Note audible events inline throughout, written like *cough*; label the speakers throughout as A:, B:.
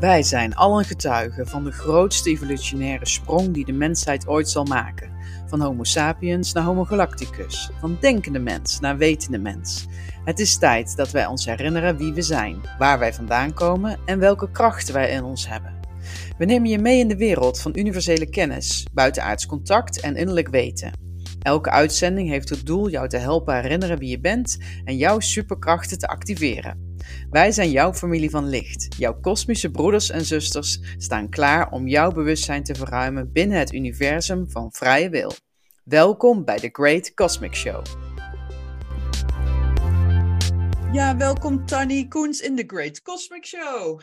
A: Wij zijn allen getuigen van de grootste evolutionaire sprong die de mensheid ooit zal maken. Van Homo sapiens naar Homo galacticus, van denkende mens naar wetende mens. Het is tijd dat wij ons herinneren wie we zijn, waar wij vandaan komen en welke krachten wij in ons hebben. We nemen je mee in de wereld van universele kennis, buitenaards contact en innerlijk weten. Elke uitzending heeft het doel jou te helpen herinneren wie je bent en jouw superkrachten te activeren. Wij zijn jouw familie van licht. Jouw kosmische broeders en zusters staan klaar om jouw bewustzijn te verruimen binnen het universum van vrije wil. Welkom bij The Great Cosmic Show. Ja, welkom Tanny Koens in The Great Cosmic Show.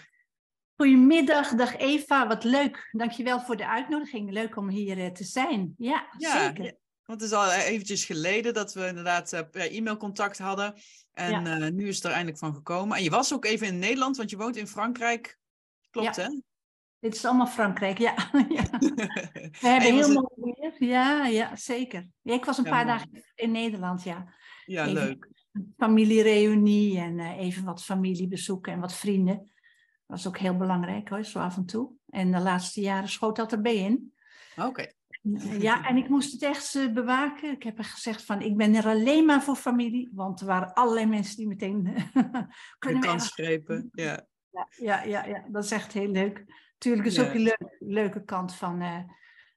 B: Goedemiddag, dag Eva. Wat leuk. Dankjewel voor de uitnodiging. Leuk om hier eh, te zijn. Ja,
A: Ja,
B: zeker.
A: ja, want het is al eventjes geleden dat we inderdaad eh, per e-mail contact hadden. En
B: Ja.
A: eh, nu is het er eindelijk van gekomen. En je was ook even in Nederland, want je woont in Frankrijk. Klopt,
B: Ja.
A: hè?
B: Dit is allemaal Frankrijk, ja. *laughs* ja. *laughs* We
A: En
B: hebben heel
A: het-
B: mooi weer. Ja, ja, zeker. Ja, ik was een paar
A: mooi.
B: dagen in Nederland, ja.
A: Ja,
B: Even
A: leuk.
B: een familiereunie en eh, even wat familie bezoeken en wat vrienden. Dat was ook heel belangrijk hoor, zo af en toe. En de laatste jaren schoot dat erbij in.
A: Oké.
B: Ja, en ik moest het echt eh, bewaken. Ik heb er gezegd van, ik ben er alleen maar voor familie. Want er waren allerlei mensen die meteen... *laughs*
A: De
B: kunnen
A: kans grepen. Ja.
B: Ja, ja, ja, ja, dat is echt heel leuk. Tuurlijk is
A: Ja.
B: ook een leuk, leuke kant van, eh,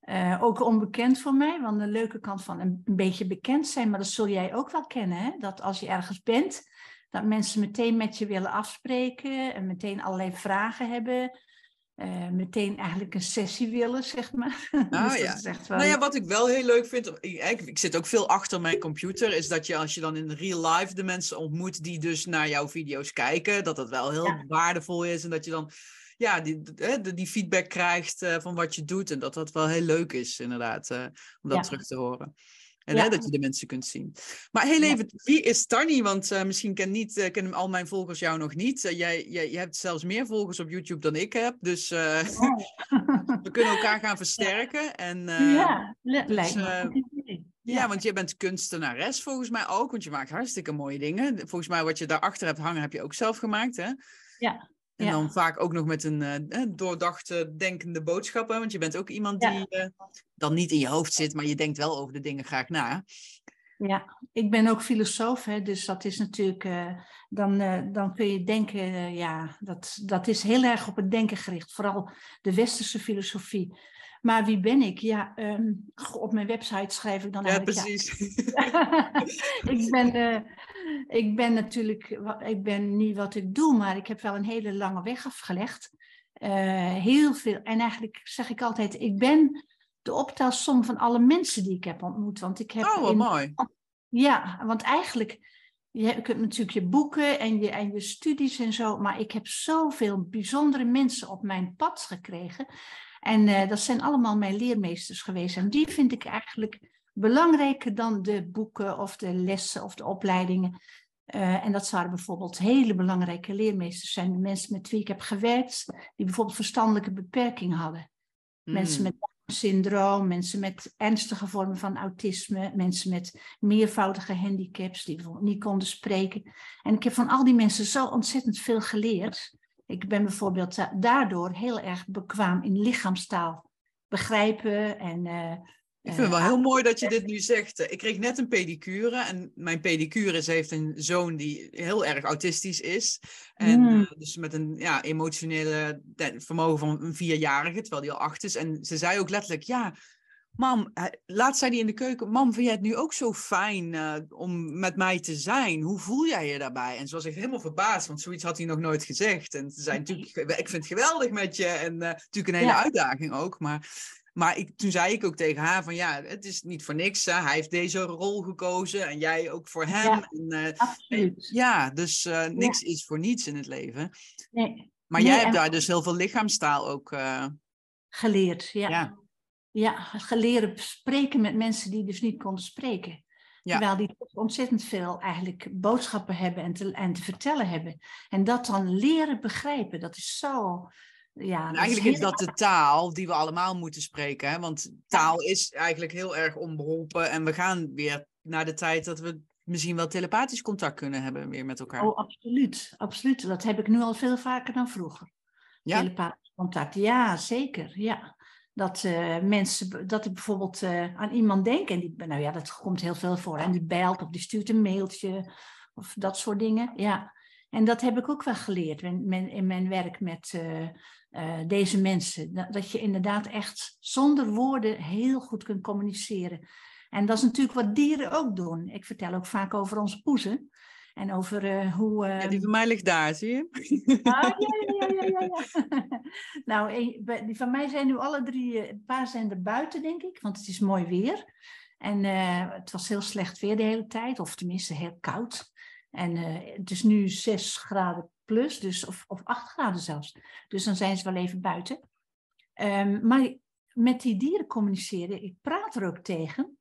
B: eh, ook onbekend voor mij, want de leuke kant van een, een beetje bekend zijn, maar dat zul jij ook wel kennen, hè? dat als je ergens bent, dat mensen meteen met je willen afspreken en meteen allerlei vragen hebben, eh, meteen eigenlijk een sessie willen, zeg maar.
A: Ah, *laughs*
B: Dus
A: ja.
B: wel...
A: Nou ja, wat ik wel heel leuk vind, ik, ik, zit ook veel achter mijn computer, is dat je als je dan in real life de mensen ontmoet die dus naar jouw video's kijken, dat dat wel heel
B: Ja.
A: waardevol is en dat je dan ja, die, die, die feedback krijgt eh, van wat je doet en dat dat wel heel leuk is inderdaad, eh, om dat
B: Ja.
A: terug te horen. En
B: Ja.
A: hè, dat je de mensen kunt zien. Maar heel
B: Ja.
A: even, wie is Tarny? Want eh, misschien ken niet, eh, kennen al mijn volgers jou nog niet. Eh, jij, jij, je hebt zelfs meer volgers op YouTube dan ik heb. Dus eh, *laughs* we kunnen elkaar gaan *laughs* versterken. En,
B: ja,
A: dus,
B: lijkt me
A: ja, want jij bent kunstenares volgens mij ook, want je maakt hartstikke mooie dingen. Volgens mij wat je daarachter hebt hangen, heb je ook zelf gemaakt, hè?
B: Ja,
A: En
B: ja.
A: dan vaak ook nog met een eh, doordachte, denkende boodschap, hè? Want je bent ook iemand
B: Ja.
A: die eh, dan niet in je hoofd zit, maar je denkt wel over de dingen graag na.
B: Ja, ik ben ook filosoof, hè, dus dat is natuurlijk, eh, dan, dan kun je denken, ja, dat, dat is heel erg op het denken gericht, vooral de westerse filosofie. Maar wie ben ik? Ja, ehm, op mijn website schrijf ik dan
A: Ja,
B: eigenlijk, ja,
A: precies. *laughs*
B: ik, ben, ik ben natuurlijk, ik ben niet wat ik doe, maar ik heb wel een hele lange weg afgelegd. Eh, heel veel, en eigenlijk zeg ik altijd, ik ben de optelsom van alle mensen die ik heb ontmoet. Want ik heb
A: Oh, wat
B: in
A: mooi.
B: ja, want eigenlijk, je kunt natuurlijk je boeken en je, en je studies en zo, maar ik heb zoveel bijzondere mensen op mijn pad gekregen. En eh, dat zijn allemaal mijn leermeesters geweest. En die vind ik eigenlijk belangrijker dan de boeken of de lessen of de opleidingen. Eh, en dat zouden bijvoorbeeld hele belangrijke leermeesters zijn. De mensen met wie ik heb gewerkt, die bijvoorbeeld verstandelijke beperking hadden. Mensen
A: Mm.
B: met Down-syndroom, mensen met ernstige vormen van autisme, mensen met meervoudige handicaps die bijvoorbeeld niet konden spreken. En ik heb van al die mensen zo ontzettend veel geleerd. Ik ben bijvoorbeeld da- daardoor heel erg bekwaam in lichaamstaal begrijpen en. eh,
A: Ik vind het
B: eh,
A: wel heel mooi dat je dit nu zegt. Ik kreeg net een pedicure en mijn pedicure heeft een zoon die heel erg autistisch is. En
B: Mm.
A: eh, dus met een ja, emotionele vermogen van een vierjarige, terwijl die al acht is. En ze zei ook letterlijk, ja, mam, laatst zei hij in de keuken, mam, vind jij het nu ook zo fijn eh, om met mij te zijn? Hoe voel jij je daarbij? En ze was echt helemaal verbaasd, want zoiets had hij nog nooit gezegd. En ze zei *laughs* natuurlijk, ik vind het geweldig met je. En eh, natuurlijk een hele
B: Ja.
A: uitdaging ook, maar... Maar ik, toen zei ik ook tegen haar van ja, het is niet voor niks. Hè? Hij heeft deze rol gekozen en jij ook voor hem.
B: Ja.
A: En, eh,
B: absoluut.
A: ja, dus eh, niks is voor niets in het leven.
B: Nee,
A: Maar
B: Nee,
A: jij hebt
B: en-
A: daar dus heel veel lichaamstaal ook. eh,
B: geleerd, ja.
A: Ja.
B: ja. geleerd spreken met mensen die dus niet konden spreken. Terwijl die ontzettend veel eigenlijk boodschappen hebben en te, en te vertellen hebben. En dat dan leren begrijpen, dat is zo... Ja,
A: en eigenlijk is
B: heel-
A: dat de taal die we allemaal moeten spreken. Hè? Want taal is eigenlijk heel erg onbeholpen. En we gaan weer naar de tijd dat we misschien wel telepathisch contact kunnen hebben weer met elkaar.
B: Oh, absoluut, absoluut. Dat heb ik nu al veel vaker dan vroeger. Ja? Telepathisch contact, ja, zeker. Ja. Dat uh, mensen, dat ik bijvoorbeeld uh, aan iemand denk, en die, nou ja, dat komt heel veel voor. En die belt of die stuurt een mailtje of dat soort dingen. Ja. En dat heb ik ook wel geleerd in mijn, in mijn werk met uh, deze mensen. Dat, dat je inderdaad echt zonder woorden heel goed kunt communiceren. En dat is natuurlijk wat dieren ook doen. Ik vertel ook vaak over onze poezen. En over uh, hoe.
A: Ja, die van mij ligt daar, zie je?
B: Ah, ja, ja, ja, ja, ja. *laughs* nou, die van mij zijn nu alle drie. Een paar zijn er buiten, denk ik, want het is mooi weer. En het was heel slecht weer de hele tijd, of tenminste heel koud. En het is nu 6 graden plus, dus, of, of 8 graden zelfs. Dus dan zijn ze wel even buiten. Um, maar met die dieren communiceren, ik praat er ook tegen.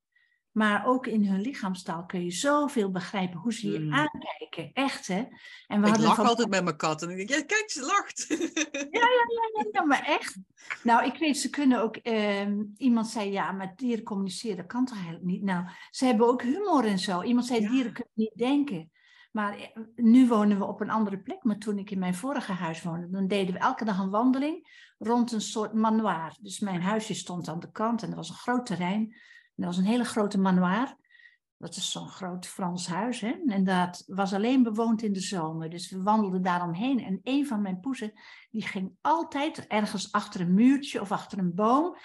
B: Maar ook in hun lichaamstaal kun je zoveel begrijpen hoe ze je mm. aankijken. Echt, hè?
A: En we ik lach altijd met mijn kat. En ik denk, ja, kijk, ze lacht. *laughs*
B: Ja, ja, ja, ja, maar echt. Nou, ik weet, ze kunnen ook... Uh, iemand zei, ja, maar dieren communiceren, dat kan toch eigenlijk niet? Nou, ze hebben ook humor en zo. Iemand zei, dieren kunnen niet denken. Maar eh, nu wonen we op een andere plek. Maar toen ik in mijn vorige huis woonde, dan deden we elke dag een wandeling rond een soort manoir. Dus mijn huisje stond aan de kant en er was een groot terrein dat was een hele grote manoir. Dat is zo'n groot Frans huis. Hè? En dat was alleen bewoond in de zomer. Dus we wandelden daaromheen. En een van mijn poezen, die ging altijd ergens achter een muurtje of achter een boom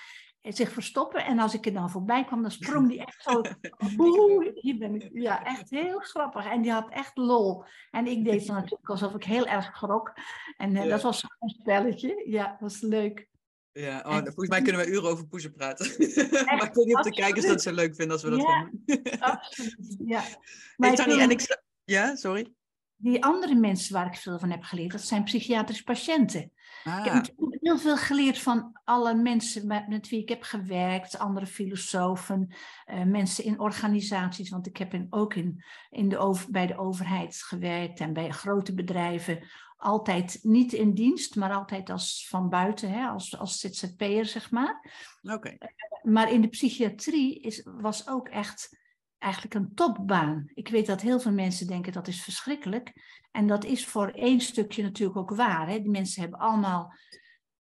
B: zich verstoppen. En als ik er dan voorbij kwam, dan sprong die echt zo. *laughs* Boe, hier ben ik. Ja, echt heel grappig. En die had echt lol. En ik deed dan natuurlijk alsof ik heel erg schrok. En uh, dat was een spelletje. Ja, dat was leuk.
A: Ja, oh, volgens mij kunnen we uren over poezen praten. *laughs* maar ik weet niet of de kijkers dat zo leuk vinden als we dat ja, doen. absoluut, ja. *laughs* Maar ik, en ik, ja, sorry.
B: Die andere mensen waar ik veel van heb geleerd, dat zijn psychiatrische patiënten. Ah. Ik heb ah. heel veel geleerd van alle mensen met, met wie ik heb gewerkt, andere filosofen, uh, mensen in organisaties, want ik heb in, ook in, in de over, bij de overheid gewerkt en bij grote bedrijven altijd niet in dienst, maar altijd als van buiten, hè, als, als ZZP'er, zeg maar. Oké. Eh, maar in de psychiatrie is, was ook echt eigenlijk een topbaan. Ik weet dat heel veel mensen denken dat is verschrikkelijk. En dat is voor één stukje natuurlijk ook waar. Hè. Die mensen hebben allemaal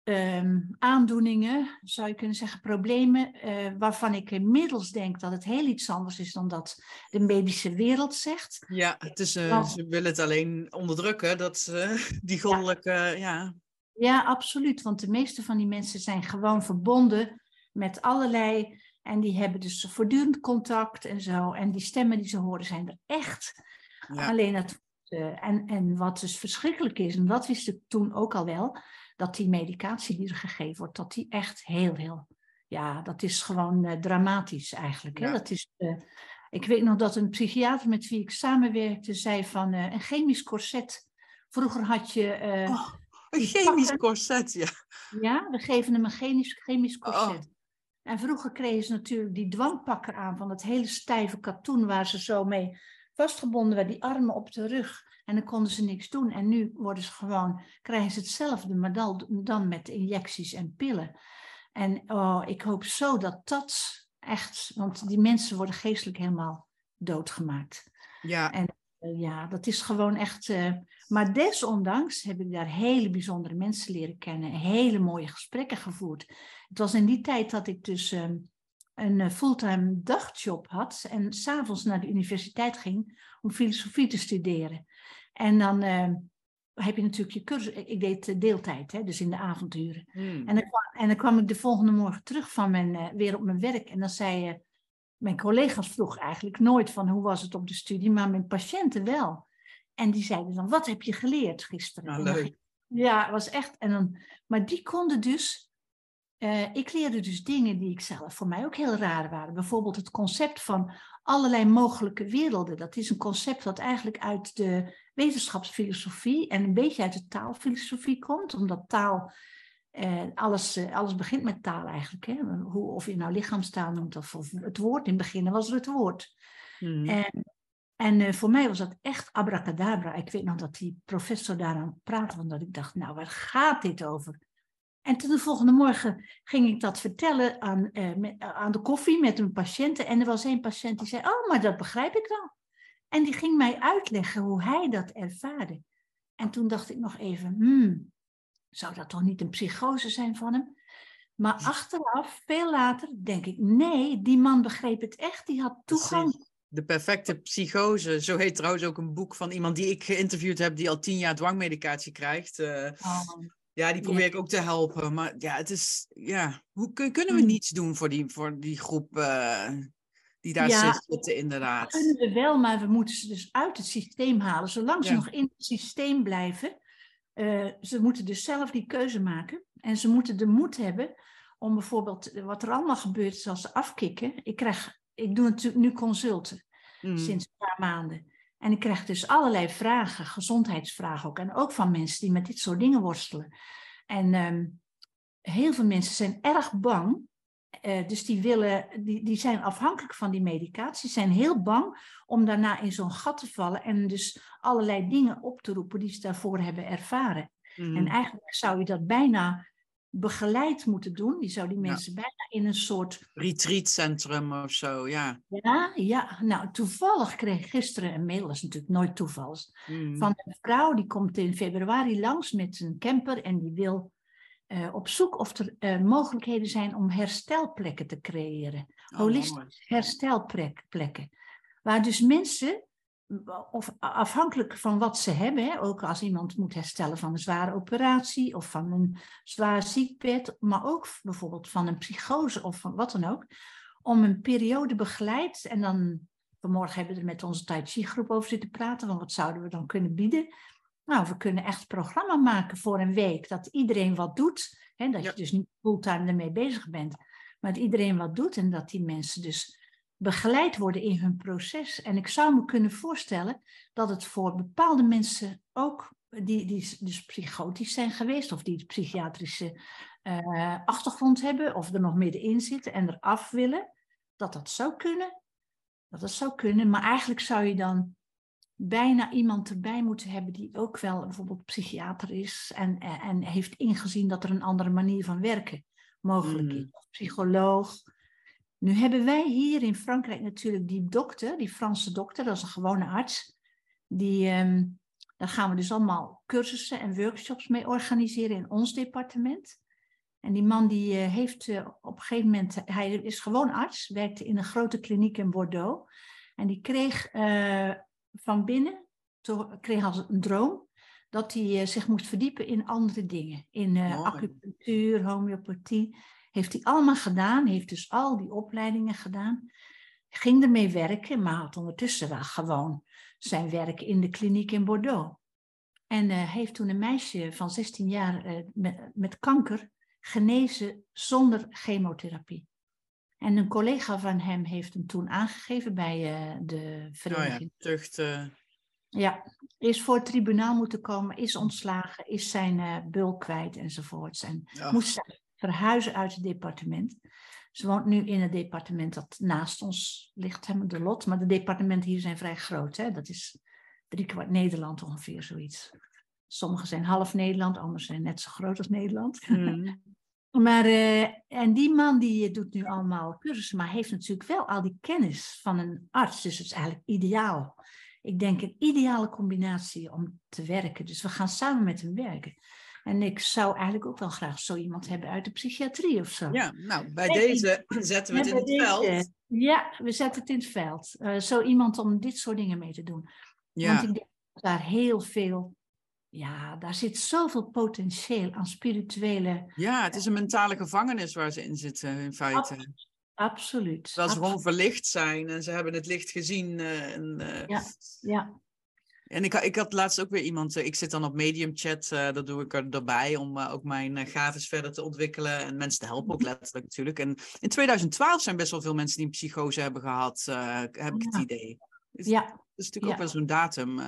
B: Ehm, aandoeningen, zou je kunnen zeggen, problemen, uh, waarvan ik inmiddels denk dat het heel iets anders is dan dat de medische wereld zegt.
A: Ja, het is, uh, ze willen het alleen onderdrukken, dat *laughs* die goddelijke, ja. ja.
B: Ja, absoluut, want de meeste van die mensen zijn gewoon verbonden met allerlei, en die hebben dus voortdurend contact en zo, en die stemmen die ze horen zijn er echt. Ja. Alleen het, uh, en, en wat dus verschrikkelijk is, en dat wist ik toen ook al wel, dat die medicatie die er gegeven wordt, dat die echt heel, heel, ja, dat is gewoon uh, dramatisch eigenlijk. Hè? Dat is, uh, ik weet nog dat een psychiater met wie ik samenwerkte zei van een chemisch corset. Vroeger had je...
A: Oh, een chemisch corset, ja.
B: Ja, we geven hem een chemisch, chemisch oh. En vroeger kregen ze natuurlijk die dwangpakker aan van dat hele stijve katoen waar ze zo mee vastgebonden werden, die armen op de rug. En dan konden ze niks doen. En nu worden ze gewoon, krijgen ze hetzelfde, maar dan, met injecties en pillen. En oh, ik hoop zo dat dat echt, want die mensen worden geestelijk helemaal doodgemaakt. Ja. En ja, dat is gewoon echt. Uh, maar desondanks heb ik daar hele bijzondere mensen leren kennen, hele mooie gesprekken gevoerd. Het was in die tijd dat ik dus ehm, een eh, fulltime dagjob had en s'avonds naar de universiteit ging om filosofie te studeren. En dan uh, heb je natuurlijk je cursus. Ik deed eh, deeltijd, hè, dus in de avonduren. Hmm. En, dan kwam, en dan kwam ik de volgende morgen terug van mijn, uh, weer op mijn werk. En dan zei uh, mijn collega's vroeg eigenlijk nooit van hoe was het op de studie, maar mijn patiënten wel. En die zeiden dan, wat heb je geleerd gisteren?
A: Nou,
B: ja, het was echt. En dan, maar die konden dus uh, ik leerde dus dingen die ik zelf voor mij ook heel raar waren. Bijvoorbeeld het concept van allerlei mogelijke werelden. Dat is een concept dat eigenlijk uit de wetenschapsfilosofie en een beetje uit de taalfilosofie komt, omdat taal, eh, alles, eh, alles begint met taal eigenlijk. Hè? Hoe, of je nou lichaamstaal noemt of, of het woord, in het begin was er het woord. Hmm. En, en uh, voor mij was dat echt abracadabra. Ik weet nog dat die professor daaraan praatte, want dat ik dacht, nou waar gaat dit over? En toen de volgende morgen ging ik dat vertellen aan, met, aan de koffie met een patiënt. En er was een patiënt die zei, oh, maar dat begrijp ik wel. En die ging mij uitleggen hoe hij dat ervaarde. En toen dacht ik nog even, hmm, zou dat toch niet een psychose zijn van hem? Maar achteraf, veel later, denk ik, nee, die man begreep het echt. Die had toegang.
A: De perfecte psychose. Zo heet trouwens ook een boek van iemand die ik geïnterviewd heb, die al tien jaar dwangmedicatie krijgt. Uh, ja, die probeer ik ook te helpen. Maar ja, het is. Ja, hoe kunnen we hmm. niets doen voor die, voor die groep uh, die daar ja, zitten, inderdaad?
B: Dat kunnen we wel, maar we moeten ze dus uit het systeem halen. Zolang ze nog in het systeem blijven, uh, ze moeten dus zelf die keuze maken. En ze moeten de moed hebben om bijvoorbeeld wat er allemaal gebeurt, zoals ze afkicken. Ik, krijg, ik doe natuurlijk nu consulten hmm. sinds een paar maanden. En ik krijg dus allerlei vragen, gezondheidsvragen ook. En ook van mensen die met dit soort dingen worstelen. En um, heel veel mensen zijn erg bang. Uh, dus die, willen, die, die zijn afhankelijk van die medicatie, zijn heel bang om daarna in zo'n gat te vallen en dus allerlei dingen op te roepen die ze daarvoor hebben ervaren. Mm. En eigenlijk zou je dat bijna begeleid moeten doen. Die zou die mensen bijna in een soort...
A: Retreatcentrum of zo, ja.
B: Ja, ja. Nou, toevallig kreeg ik gisteren een mail, dat is natuurlijk nooit toeval, mm. van een vrouw die komt in februari langs met een camper en die wil uh, op zoek of er uh, mogelijkheden zijn om herstelplekken te creëren. Oh, Holistische herstelplekken. Waar dus mensen of afhankelijk van wat ze hebben, hè, ook als iemand moet herstellen van een zware operatie of van een zwaar ziekbed, maar ook bijvoorbeeld van een psychose of van wat dan ook, om een periode begeleid en dan vanmorgen hebben we er met onze Tai Chi groep over zitten praten, van wat zouden we dan kunnen bieden. Nou, we kunnen echt programma maken voor een week, dat iedereen wat doet, hè, dat je dus niet fulltime ermee bezig bent, maar dat iedereen wat doet en dat die mensen dus begeleid worden in hun proces. En ik zou me kunnen voorstellen dat het voor bepaalde mensen ook, die, die dus psychotisch zijn geweest, of die psychiatrische uh, achtergrond hebben, of er nog middenin zitten en eraf willen, dat dat zou kunnen. Dat dat zou kunnen, maar eigenlijk zou je dan bijna iemand erbij moeten hebben die ook wel bijvoorbeeld psychiater is en, en heeft ingezien dat er een andere manier van werken mogelijk is. Mm. Psycholoog, nu hebben wij hier in Frankrijk natuurlijk die dokter, die Franse dokter, dat is een gewone arts. Die, um, daar gaan we dus allemaal cursussen en workshops mee organiseren in ons departement. En die man die uh, heeft uh, op een gegeven moment, hij is gewoon arts, werkte in een grote kliniek in Bordeaux. En die kreeg uh, van binnen, to, kreeg als een droom, dat hij zich moest verdiepen in andere dingen. In acupunctuur, homeopathie. Heeft hij allemaal gedaan, heeft dus al die opleidingen gedaan. Ging ermee werken, maar had ondertussen wel gewoon zijn werk in de kliniek in Bordeaux. En uh, heeft toen een meisje van 16 jaar uh, met, met kanker genezen zonder chemotherapie. En een collega van hem heeft hem toen aangegeven bij uh, de vereniging.
A: Oh ja, tucht.
B: Ja, is voor het tribunaal moeten komen, is ontslagen, is zijn bul kwijt enzovoorts. En moest verhuizen uit het departement. Ze woont nu in het departement dat naast ons ligt, hem de lot. Maar de departementen hier zijn vrij groot. Hè? Dat is driekwart Nederland ongeveer, zoiets. Sommige zijn half Nederland, andere zijn net zo groot als Nederland. Hmm. *laughs* maar, uh, en die man die doet nu allemaal cursussen, maar heeft natuurlijk wel al die kennis van een arts. Dus het is eigenlijk ideaal. Ik denk een ideale combinatie om te werken. Dus we gaan samen met hem werken. En ik zou eigenlijk ook wel graag zo iemand hebben uit de psychiatrie of zo.
A: Ja, nou, bij deze *clears throat* zetten we het in het veld.
B: Ja, we zetten het in het veld. Uh, zo iemand om dit soort dingen mee te doen. Ja. Want ik denk dat daar heel veel, ja, daar zit zoveel potentieel aan spirituele...
A: Ja, het is een mentale gevangenis waar ze in zitten, in feite.
B: Absoluut.
A: Terwijl ze gewoon verlicht zijn en ze hebben het licht gezien. Uh, en,
B: uh, ja, ja.
A: En ik, ik had laatst ook weer iemand, eh, ik zit dan op Medium Chat, uh, dat doe ik er, erbij om uh, ook mijn uh, gaves verder te ontwikkelen en mensen te helpen, ook mhm. letterlijk natuurlijk. En in 2012 zijn best wel veel mensen die een psychose hebben gehad, heb ik het idee. Dus,
B: ja.
A: Dat is natuurlijk ook wel zo'n datum.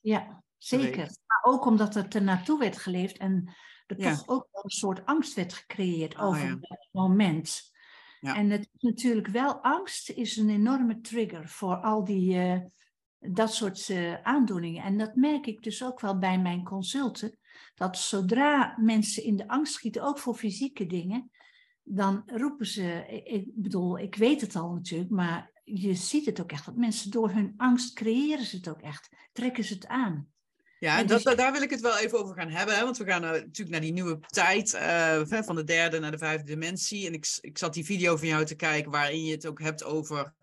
B: ja, zeker. Maar ook omdat het er naartoe werd geleefd en er toch ook wel een soort angst werd gecreëerd oh, over het moment. En het natuurlijk wel, angst is een enorme trigger voor al die dat soort uh, aandoeningen. En dat merk ik dus ook wel bij mijn consulten. Dat zodra mensen in de angst schieten, ook voor fysieke dingen, dan roepen ze, ik bedoel, ik weet het al natuurlijk, maar je ziet het ook echt. Dat mensen door hun angst creëren ze het ook echt, trekken ze het aan.
A: Ja,
B: En
A: dat,
B: dus-
A: daar wil ik het wel even over gaan hebben. Hè? Want we gaan eh, natuurlijk naar die nieuwe tijd. eh, van de derde naar de vijfde dimensie. En ik, ik zat die video van jou te kijken waarin je het ook hebt over...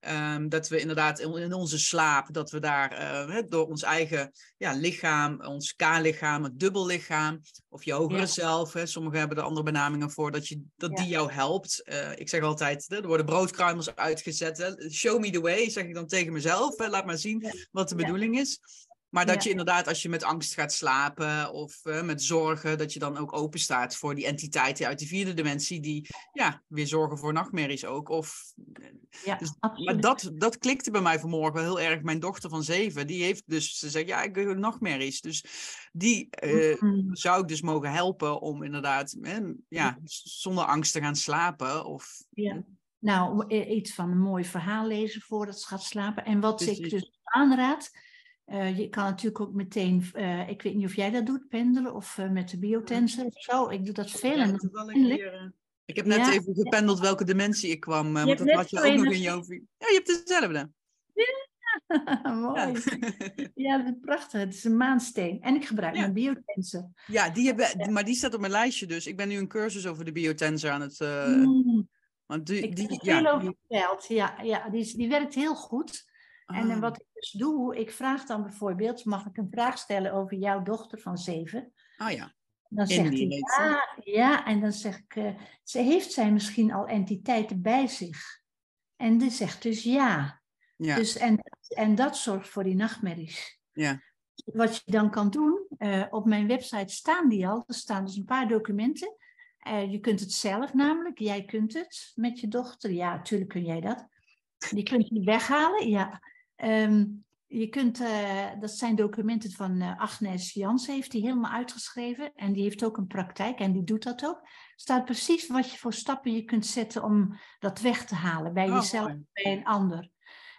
A: ehm, dat we inderdaad in, in onze slaap, dat we daar eh, door ons eigen ja, lichaam, ons K-lichaam, het dubbellichaam, of je hogere
B: Ja.
A: zelf, hè, sommigen hebben er andere benamingen voor, dat, je, dat
B: Ja.
A: die jou helpt. Ik zeg altijd, hè, er worden broodkruimels uitgezet. Hè. Show me the way, zeg ik dan tegen mezelf. Hè. Laat maar zien wat de bedoeling is. Maar dat
B: Ja.
A: je inderdaad, als je met angst gaat slapen of eh, met zorgen, dat je dan ook open staat voor die entiteiten uit die vierde dimensie, die ja, weer zorgen voor nachtmerries ook. Of,
B: Ja,
A: dus- maar dat, dat klikte bij mij vanmorgen wel heel erg. Mijn dochter van zeven, die heeft dus, ze zegt, ja, ik heb nachtmerries. Dus die eh,
B: Mm.
A: zou ik dus mogen helpen om inderdaad, hè, ja, zonder angst te gaan slapen. Of,
B: Ja. Nou, i- iets van een mooi verhaal lezen voordat ze gaat slapen. En wat ik dus aanraad, eh, je kan natuurlijk ook meteen, eh, ik weet niet of jij dat doet, pendelen of eh, met de biotensor of zo. Ik doe dat veel.
A: Ja,
B: en
A: ik heb net
B: Ja.
A: even gependeld welke dimensie ik kwam, eh, want dat
B: net
A: had je ook nog in jouw... vi- Ja, je hebt dezelfde. *laughs*
B: mooi.
A: Ja.
B: Ja, dat is prachtig. Het is een maansteen. En ik gebruik
A: Ja.
B: mijn biotensor.
A: Ja, die hebben, maar die staat op mijn lijstje dus. Ik ben nu een cursus over de biotensor aan het... eh,
B: Mm,
A: want die,
B: ik
A: die,
B: heb er
A: ja,
B: veel over verteld. Ja, ja die, is- die werkt heel goed. En
A: Ah,
B: wat ik dus doe, ik vraag dan bijvoorbeeld, mag ik een vraag stellen over jouw dochter van zeven?
A: ah ja,
B: Dan zegt hij ja, ja, en dan zeg ik, eh, ze heeft zij misschien al entiteiten bij zich? En die zegt dus ja.
A: ja,
B: Dus, en, en dat zorgt voor die nachtmerries.
A: ja.
B: Wat je dan kan doen, eh, op mijn website staan die al, er staan dus een paar documenten. Eh, je kunt het zelf namelijk, jij kunt het met je dochter. Ja, natuurlijk kun jij dat. Je kunt die weghalen, ja. Ehm, je kunt, eh, dat zijn documenten van eh, Agnes Jansen, heeft die helemaal uitgeschreven. En die heeft ook een praktijk en die doet dat ook. Er staat precies wat je voor stappen je kunt zetten om dat weg te halen bij
A: Oh,
B: jezelf,
A: mooi.
B: bij een ander.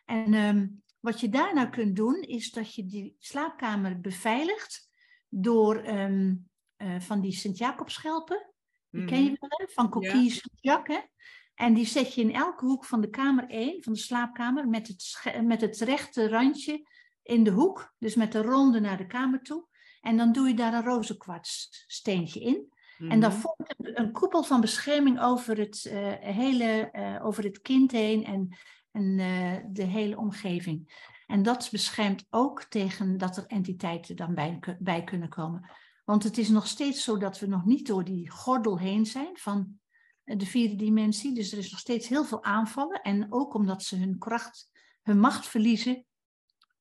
B: En ehm, wat je daarna kunt doen, is dat je die slaapkamer beveiligt door ehm, eh, van die Sint-Jacobschelpen. Die ken je
A: Mhm.
B: wel, hè? Van Coquille Saint-Jacques. hè? En die zet je in elke hoek van de kamer 1, van de slaapkamer, met het, met het rechte randje in de hoek. Dus met de ronde naar de kamer toe. En dan doe je daar een rozenkwartssteentje in. En dan
A: Mhm.
B: vormt het een koepel van bescherming over het eh, hele, eh, over het kind heen en, en eh, de hele omgeving. En dat beschermt ook tegen dat er entiteiten dan bij, bij kunnen komen. Want het is nog steeds zo dat we nog niet door die gordel heen zijn van de vierde dimensie. Dus er is nog steeds heel veel aanvallen. En ook omdat ze hun kracht, hun macht verliezen,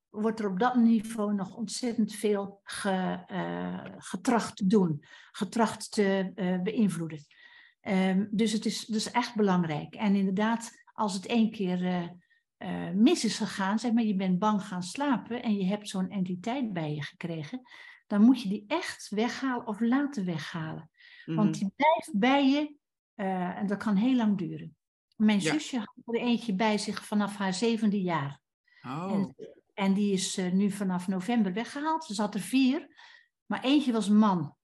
B: wordt er op dat niveau nog ontzettend veel ge, eh, getracht te doen, getracht te eh, beïnvloeden. Ehm, dus het is dus echt belangrijk. En inderdaad, als het één keer eh, eh, mis is gegaan, zeg maar, je bent bang gaan slapen en je hebt zo'n entiteit bij je gekregen, dan moet je die echt weghalen of laten weghalen. Want
A: Mhm.
B: die blijft bij je eh, en dat kan heel lang duren. Mijn
A: Ja.
B: zusje had er eentje bij zich vanaf haar zevende jaar.
A: Oh,
B: En, en die is eh, nu vanaf november weggehaald. Ze zat er vier, maar eentje was een man.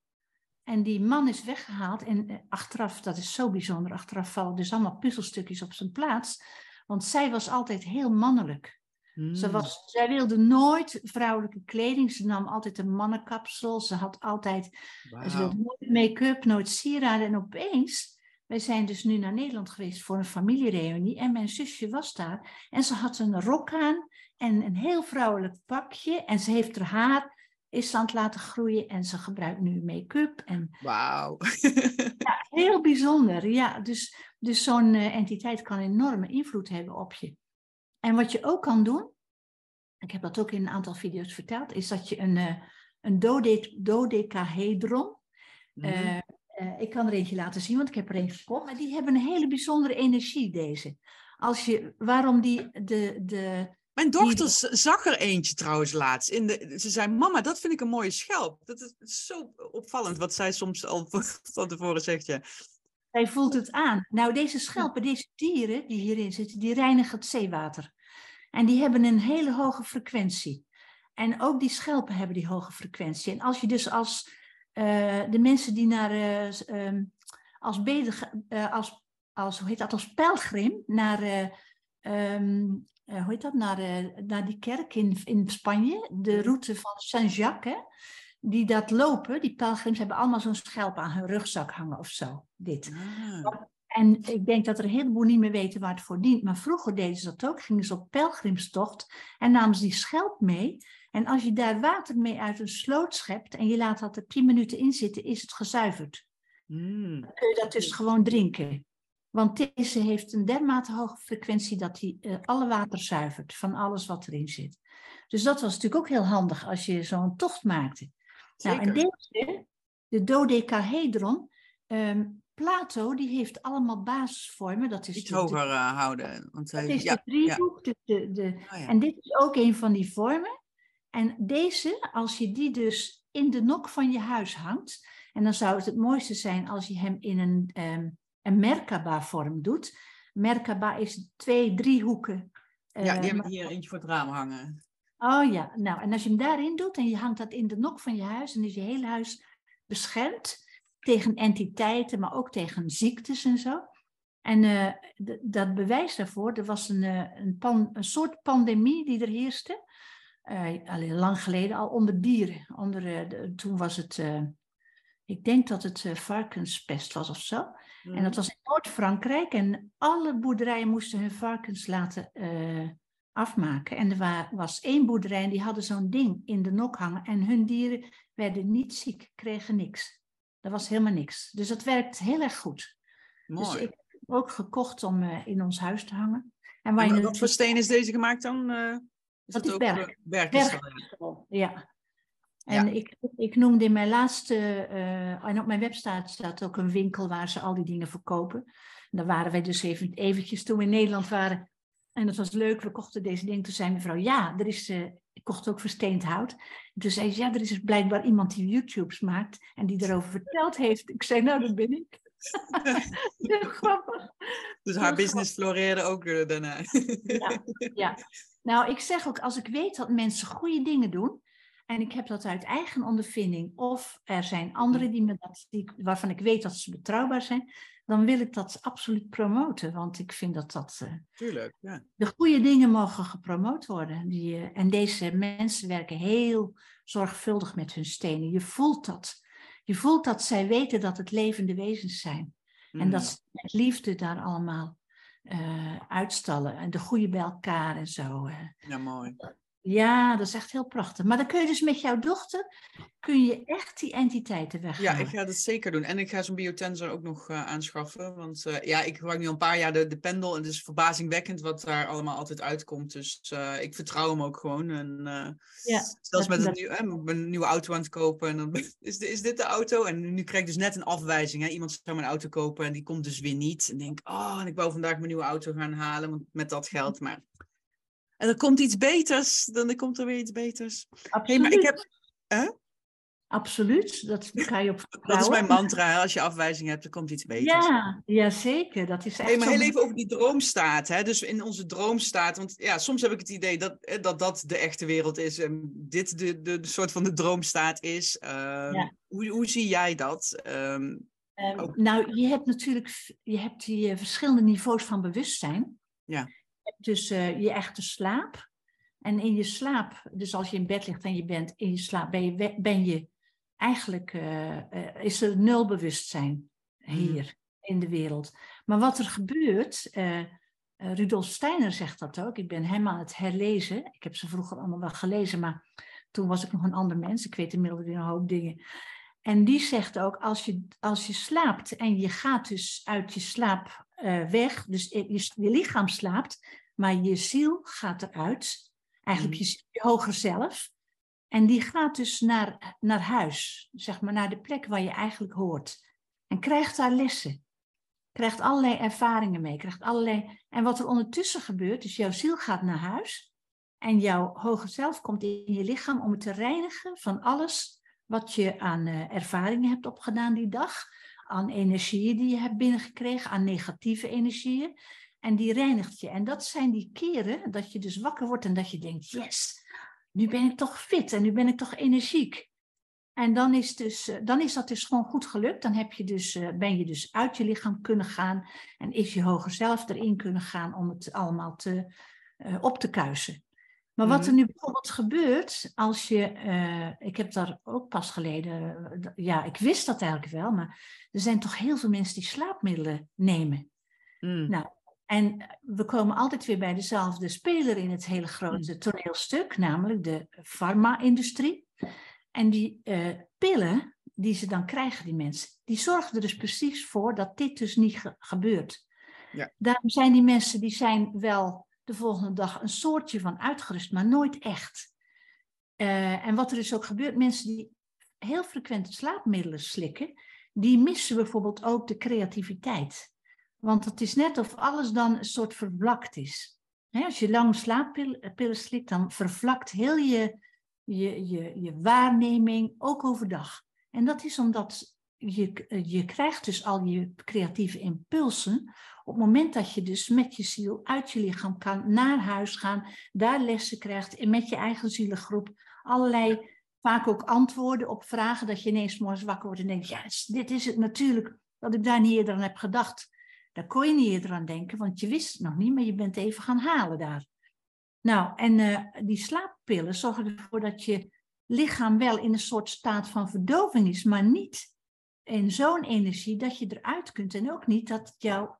B: En die man is weggehaald en eh, achteraf, dat is zo bijzonder, achteraf vallen dus allemaal puzzelstukjes op zijn plaats. Want zij was altijd heel mannelijk. Ze
A: mm.
B: was, zij wilde nooit vrouwelijke kleding. Ze nam altijd een mannenkapsel. Ze had altijd ze wilde nooit make-up, nooit sieraden. En opeens, wij zijn dus nu naar Nederland geweest voor een familiereunie. En mijn zusje was daar. En ze had een rok aan en een heel vrouwelijk pakje. En ze heeft haar haar is aan het laten groeien. En ze gebruikt nu make-up. En
A: Wauw. *laughs*
B: ja, heel bijzonder. Ja, dus, dus zo'n eh, entiteit kan enorme invloed hebben op je. En wat je ook kan doen, ik heb dat ook in een aantal video's verteld, is dat je een, eh, een dode, dodecahedron, eh, eh, ik kan er eentje laten zien, want ik heb er eentje gekocht. Maar die hebben een hele bijzondere energie, deze. Als je, waarom die, de, de,
A: Mijn dochter zag er eentje trouwens laatst. In de, ze zei, mama, dat vind ik een mooie schelp. Dat is, is zo opvallend wat zij soms al *laughs* van tevoren zegt. Ja.
B: Hij voelt het aan. Nou, deze schelpen, deze dieren die hierin zitten, die reinigen het zeewater. En die hebben een hele hoge frequentie. En ook die schelpen hebben die hoge frequentie. En als je dus als de mensen die naar eh, ehm, als, eh, als, als hoe heet dat, als pelgrim naar, eh, ehm, hoe heet dat, naar, naar die kerk in, in Spanje, de route van Saint-Jacques, die dat lopen, die pelgrims hebben allemaal zo'n schelp aan hun rugzak hangen of zo. Dit. Ah. En ik denk dat er een heleboel niet meer weten waar het voor dient. Maar vroeger deden ze dat ook. Gingen ze op pelgrimstocht en namen ze die schelp mee. En als je daar water mee uit een sloot schept en je laat dat er tien minuten in zitten, is het gezuiverd. Mm. Dan kun je dat dus gewoon drinken. Want deze heeft een dermate hoge frequentie dat hij uh, alle water zuivert van alles wat erin zit. Dus dat was natuurlijk ook heel handig als je zo'n tocht maakte. Nou, en deze, de dodecahedron, um, Plato die heeft allemaal basisvormen. Dat is
A: Iets hoger uh, houden. Want
B: hij, is ja, de driehoek. De, de, de, oh, En dit is ook een van die vormen. En deze, als je die dus in de nok van je huis hangt, en dan zou het het mooiste zijn als je hem in een, um, een Merkaba-vorm doet. Merkaba is twee driehoeken.
A: Uh, ja, die ik hier eentje voor het raam hangen.
B: Oh ja, nou, en als je hem daarin doet en je hangt dat in de nok van je huis, dan is je hele huis beschermd tegen entiteiten, maar ook tegen ziektes en zo. En uh, dat bewijs daarvoor, er was een, uh, een, pan, een, soort pandemie die er heerste, uh, al lang geleden, al onder dieren. Onder, de, toen was het, ik denk dat het varkenspest was of zo. En dat was in Noord-Frankrijk en alle boerderijen moesten hun varkens laten afmaken. En er was één boerderij en die hadden zo'n ding in de nok hangen. En hun dieren werden niet ziek, kregen niks. Er was helemaal niks. Dus dat werkt heel erg goed. Dus Mooi. Dus ik heb ook gekocht om uh, in ons huis te hangen.
A: En, wat voor steen is deze gemaakt dan? Uh,
B: dat is berg. berg ja. En ja. ik, ik noemde in mijn laatste, uh, en op mijn website staat ook een winkel waar ze al die dingen verkopen. En daar waren wij dus even, eventjes toen we in Nederland waren, en dat was leuk, we kochten deze ding. Toen zei mevrouw, ja, er is, uh, ik kocht ook versteend hout. En toen zei ze, ja, er is dus blijkbaar iemand die YouTubes maakt en die erover verteld heeft. Ik zei, nou, dat ben ik. Heel *laughs* *laughs* grappig.
A: Dus haar business floreerde ook daarna.
B: ja, ja. *laughs* Nou, ik zeg ook, als ik weet dat mensen goede dingen doen, en ik heb dat uit eigen ondervinding, of er zijn anderen die me dat, die, waarvan ik weet dat ze betrouwbaar zijn, dan wil ik dat absoluut promoten. Want ik vind dat dat. Uh,
A: Tuurlijk, ja.
B: De goede dingen mogen gepromoot worden. Die, uh, en deze mensen werken heel zorgvuldig met hun stenen. Je voelt dat. Je voelt dat zij weten dat het levende wezens zijn. En dat mm. ze met liefde daar allemaal uitstallen. En de goede bij elkaar en zo.
A: ja, mooi.
B: Ja, dat is echt heel prachtig. Maar dan kun je dus met jouw dochter, kun je echt die entiteiten weghalen.
A: Ja, ik ga dat zeker doen. En ik ga zo'n biotensor ook nog uh, aanschaffen. Want uh, ja, ik gebruik nu al een paar jaar de, de pendel. En het is verbazingwekkend wat daar allemaal altijd uitkomt. Dus uh, ik vertrouw hem ook gewoon. En ja, zelfs met, nieuw, een nieuwe auto aan het kopen. En dan *laughs* is, is dit de auto? En nu krijg ik dus net een afwijzing. Hè? Iemand zou mijn auto kopen en die komt dus weer niet. En denk, oh, en ik wou vandaag mijn nieuwe auto gaan halen met dat geld. Maar en er komt iets beters, dan komt er weer iets beters.
B: Absoluut. maar ik heb, hè? Absoluut, dat ga je op *laughs*
A: Dat is mijn mantra, als je afwijzing hebt, er komt iets beters.
B: Ja, ja zeker. Dat is echt
A: hey, maar heel even over die droomstaat. Hè? Dus in onze droomstaat, want ja, soms heb ik het idee dat dat, dat de echte wereld is en dit de, de, de soort van de droomstaat is. Uh, hoe, hoe zie jij dat?
B: Um, nou, je hebt natuurlijk je hebt die verschillende niveaus van bewustzijn.
A: Ja
B: dus uh, je echte slaap. En in je slaap, dus als je in bed ligt en je bent in je slaap, ben je, ben je eigenlijk, uh, uh, is er nul bewustzijn hier mm. in de wereld. Maar wat er gebeurt, Rudolf Steiner zegt dat ook, ik ben hem aan het herlezen. Ik heb ze vroeger allemaal wel gelezen, maar toen was ik nog een ander mens. Ik weet inmiddels weer een hoop dingen. En die zegt ook, als je, als je slaapt en je gaat dus uit je slaap uh, weg, dus je, je, lichaam slaapt, maar je ziel gaat eruit, eigenlijk mm. je, je hoger zelf. En die gaat dus naar, naar huis, zeg maar naar de plek waar je eigenlijk hoort. En krijgt daar lessen. Krijgt allerlei ervaringen mee. Krijgt allerlei... En wat er ondertussen gebeurt, is jouw ziel gaat naar huis. En jouw hoger zelf komt in je lichaam om het te reinigen van alles wat je aan uh, ervaringen hebt opgedaan die dag. Aan energieën die je hebt binnengekregen, aan negatieve energieën. En die reinigt je. En dat zijn die keren dat je dus wakker wordt en dat je denkt, yes, nu ben ik toch fit en nu ben ik toch energiek. En dan is, dus, eh, dan is dat dus gewoon goed gelukt. Dan heb je dus, eh, ben je dus uit je lichaam kunnen gaan en is je hoger zelf erin kunnen gaan om het allemaal te, op te kuisen. Maar wat er
A: Mhm.
B: nu bijvoorbeeld gebeurt, als je, eh, ik heb daar ook pas geleden, eh, ja, ik wist dat eigenlijk wel, maar er zijn toch heel veel mensen die slaapmiddelen nemen.
A: Mm.
B: Nou, en we komen altijd weer bij dezelfde speler in het hele grote toneelstuk, namelijk de farma-industrie. En die eh, pillen die ze dan krijgen, die mensen, die zorgen er dus precies voor dat dit dus niet ge- gebeurt.
A: Ja.
B: Daarom zijn die mensen, die zijn wel de volgende dag een soortje van uitgerust, maar nooit echt. Eh, en wat er dus ook gebeurt, mensen die heel frequent slaapmiddelen slikken, die missen bijvoorbeeld ook de creativiteit. Want het is net of alles dan een soort vervlakt is. Als je lang slaappillen pillen slikt, dan vervlakt heel je, je, je, je waarneming, ook overdag. En dat is omdat je, je krijgt dus al je creatieve impulsen op het moment dat je dus met je ziel uit je lichaam kan naar huis gaan, daar lessen krijgt en met je eigen zielengroep allerlei, vaak ook antwoorden op vragen, dat je ineens morgens wakker wordt en denkt, ja, dit is het natuurlijk, dat ik daar niet eerder aan heb gedacht. Daar kon je niet eerder aan denken, want je wist het nog niet, maar je bent even gaan halen daar. Nou, en eh, die slaappillen zorgen ervoor dat je lichaam wel in een soort staat van verdoving is, maar niet in zo'n energie dat je eruit kunt. En ook niet dat jouw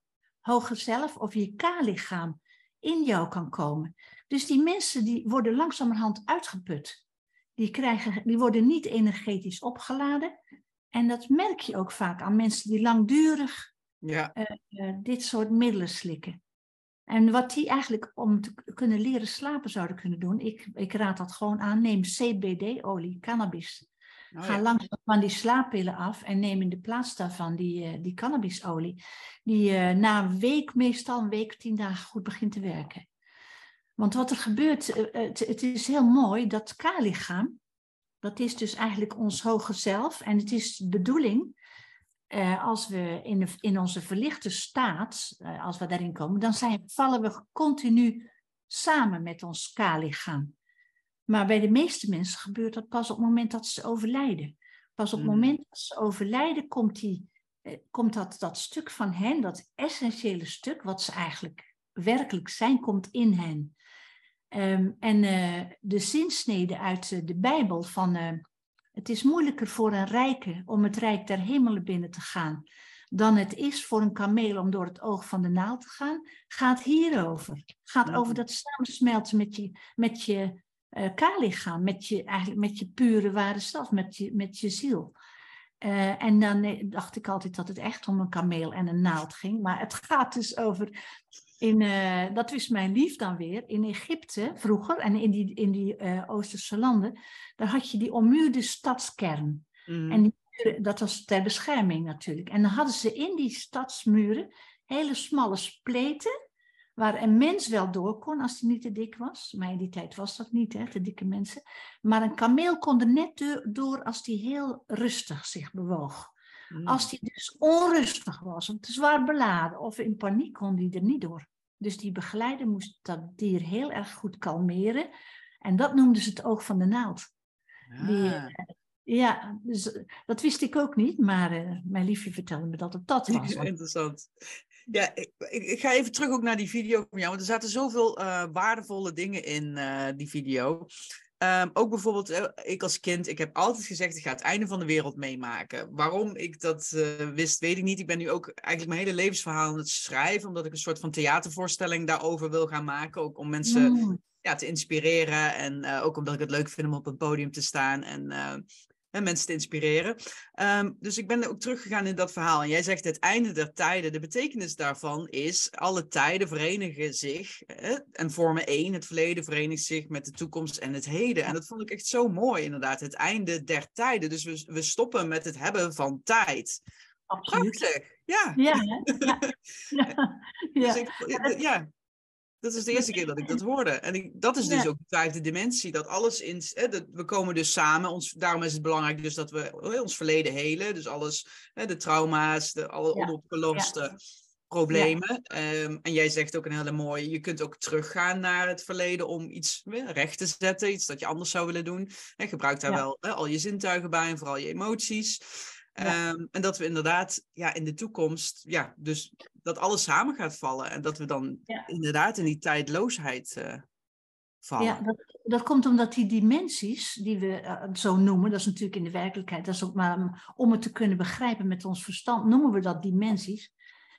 B: hoger zelf of je K-lichaam in jou kan komen. Dus die mensen die worden langzamerhand uitgeput. Die, krijgen, die worden niet energetisch opgeladen. En dat merk je ook vaak aan mensen die langdurig
A: Ja.
B: uh, dit soort middelen slikken. En wat die eigenlijk om te kunnen leren slapen zouden kunnen doen, ik, ik raad dat gewoon aan, neem CBD-olie, cannabis.
A: Oh,
B: Ga
A: ja.
B: langzaam van die slaappillen af en neem in de plaats daarvan die, uh, die cannabisolie. Die uh, na een week, meestal een week, tien dagen goed begint te werken. Want wat er gebeurt, uh, het, het, is heel mooi, dat K-lichaam, dat is dus eigenlijk ons hoge zelf. En het is de bedoeling, als we in, de, in onze verlichte staat, als we daarin komen, dan zijn, vallen we continu samen met ons K-lichaam. Maar bij de meeste mensen gebeurt dat pas op het moment dat ze overlijden. Pas op het
A: Mm.
B: moment dat ze overlijden, komt, die, eh, komt dat, dat stuk van hen, dat essentiële stuk, wat ze eigenlijk werkelijk zijn, komt in hen. Um, en uh, de zinsnede uit uh, de Bijbel van uh, het is moeilijker voor een rijke om het rijk der hemelen binnen te gaan dan het is voor een kameel om door het oog van de naald te gaan, gaat hierover. Gaat over dat samensmelten met je, met je uh, K-lichaam, met je, eigenlijk met je pure ware zelf, met je, met je ziel. Uh, en dan nee, dacht ik altijd dat het echt om een kameel en een naald ging. Maar het gaat dus over, in, uh, dat wist mijn lief dan weer, in Egypte vroeger en in die, in die uh, Oosterse landen, daar had je die ommuurde stadskern.
A: Mm.
B: En die dat was ter bescherming natuurlijk. En dan hadden ze in die stadsmuren hele smalle spleten, waar een mens wel door kon als hij niet te dik was. Maar in die tijd was dat niet, hè, te dikke mensen. Maar een kameel kon er net door als hij heel rustig zich bewoog.
A: Mm.
B: Als hij dus onrustig was, of te zwaar beladen of in paniek, kon hij er niet door. Dus die begeleider moest dat dier heel erg goed kalmeren. En dat noemden ze het oog van de naald.
A: Ah.
B: Die, uh, ja, dus, dat wist ik ook niet, maar uh, mijn liefje vertelde me dat het dat was.
A: Want... *laughs* Interessant. Ja, ik, ik, ga even terug ook naar die video van jou, want er zaten zoveel uh, waardevolle dingen in uh, die video. Um, ook bijvoorbeeld, uh, ik als kind, ik heb altijd gezegd, ik ga het einde van de wereld meemaken. Waarom ik dat wist, weet ik niet. Ik ben nu ook eigenlijk mijn hele levensverhaal aan het schrijven, omdat ik een soort van theatervoorstelling daarover wil gaan maken. Ook om mensen mm. ja, te inspireren en ook omdat ik het leuk vind om op een podium te staan en, en mensen te inspireren. Um, dus ik ben ook teruggegaan in dat verhaal. En jij zegt het einde der tijden. De betekenis daarvan is, alle tijden verenigen zich en vormen één. Het verleden verenigt zich met de toekomst en het heden. En dat vond ik echt zo mooi, inderdaad. Het einde der tijden. Dus we, we stoppen met het hebben van tijd.
B: Absoluut.
A: Prachtig. Ja.
B: Ja, ja. *laughs* ja.
A: Dus ik, ja. Dat is de eerste keer dat ik dat hoorde. En ik, dat is dus
B: Ja.
A: ook de vijfde dimensie. Dat alles in. Hè, dat, we komen dus samen. Ons, daarom is het belangrijk dus dat we ons verleden helen. Dus alles, hè, de trauma's, de, alle
B: Ja.
A: onopgeloste problemen. Ehm, en jij zegt ook een hele mooie. Je kunt ook teruggaan naar het verleden om iets hè, recht te zetten. Iets dat je anders zou willen doen. En gebruik daar wel hè, al je zintuigen bij en vooral je emoties. Ehm, en dat we inderdaad ja, in de toekomst, ja, dus dat alles samen gaat vallen. En dat we dan inderdaad in die tijdloosheid uh, vallen.
B: Ja, dat, dat komt omdat die dimensies die we uh, zo noemen, dat is natuurlijk in de werkelijkheid, dat is ook maar om het te kunnen begrijpen met ons verstand, noemen we dat dimensies.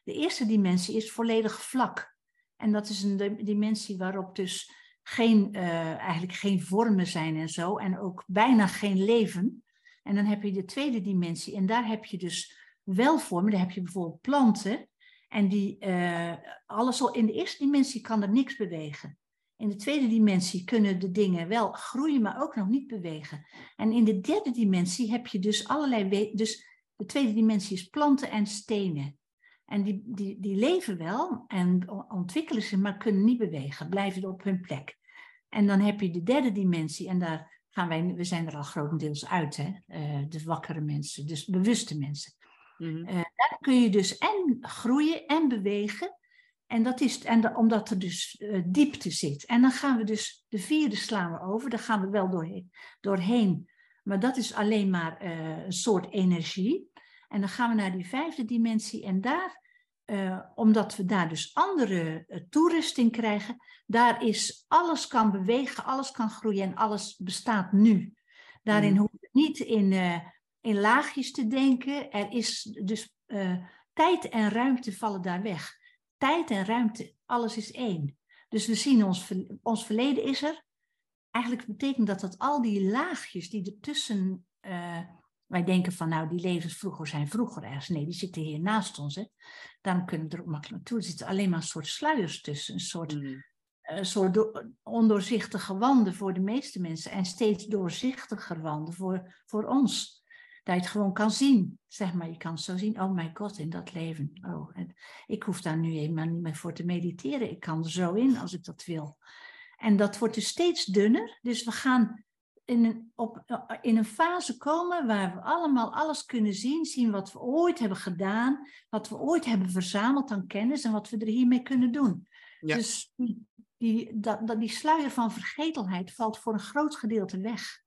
B: De eerste dimensie is volledig vlak. En dat is een dimensie waarop dus geen, uh, eigenlijk geen vormen zijn en zo, en ook bijna geen leven. En dan heb je de tweede dimensie, en daar heb je dus wel vormen. Daar heb je bijvoorbeeld planten, en die, uh, alles al, in de eerste dimensie kan er niks bewegen. In de tweede dimensie kunnen de dingen wel groeien, maar ook nog niet bewegen. En in de derde dimensie heb je dus allerlei. Dus de tweede dimensie is planten en stenen. En die, die, die leven wel en ontwikkelen zich, maar kunnen niet bewegen, blijven op hun plek. En dan heb je de derde dimensie, en daar gaan wij, we zijn er al grotendeels uit, hè? Uh, de wakkere mensen, dus bewuste mensen. Mm -hmm. uh, daar kun je dus en groeien en bewegen. En dat is en de, omdat er dus uh, diepte zit. En dan gaan we dus, de vierde slaan we over, daar gaan we wel doorheen, doorheen. Maar dat is alleen maar een soort energie. En dan gaan we naar die vijfde dimensie en daar, uh, omdat we daar dus andere uh, toerusting krijgen, daar is alles kan bewegen, alles kan groeien en alles bestaat nu. Daarin mm. hoef je niet in, uh, in laagjes te denken. Er is dus tijd en ruimte vallen daar weg. Tijd en ruimte, alles is één. Dus we zien ons, ons verleden is er. Eigenlijk betekent dat dat al die laagjes die ertussen wij denken van, nou, die levens vroeger zijn vroeger ergens. Nee, die zitten hier naast ons. Hè. Daarom kunnen we er ook makkelijk naartoe. Er zitten alleen maar een soort sluiers tussen. Een soort, mm. een soort ondoorzichtige wanden voor de meeste mensen. En steeds doorzichtiger wanden voor, voor ons. Dat je het gewoon kan zien. Zeg maar, je kan zo zien, oh my god, in dat leven. Oh, en ik hoef daar nu eenmaal niet meer voor te mediteren. Ik kan er zo in als ik dat wil. En dat wordt dus steeds dunner. Dus we gaan in een, op, in een fase komen waar we allemaal alles kunnen zien. Zien wat we ooit hebben gedaan, wat we ooit hebben verzameld aan kennis en wat we er hiermee kunnen doen. Ja. Dus die, dat, die sluier van vergetelheid valt voor een groot gedeelte weg.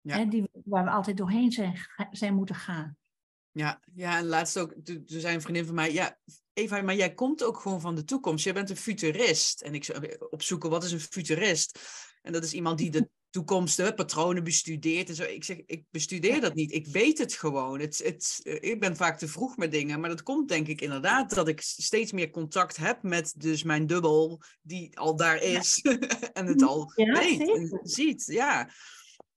B: Ja. Hè, die, waar we altijd doorheen zijn, zijn moeten gaan.
A: Ja, ja, en laatst ook, toen zei een vriendin van mij, ja, Eva, maar jij komt ook gewoon van de toekomst. Jij bent een futurist. En ik zou opzoeken, wat is een futurist? En dat is iemand die de toekomst, patronen bestudeert en zo. Ik zeg, ik bestudeer dat niet. Ik weet het gewoon. Het, het, ik ben vaak te vroeg met dingen. Maar dat komt denk ik inderdaad dat ik steeds meer contact heb met dus mijn dubbel die al daar is. *laughs* en het al weet en ziet. Ja,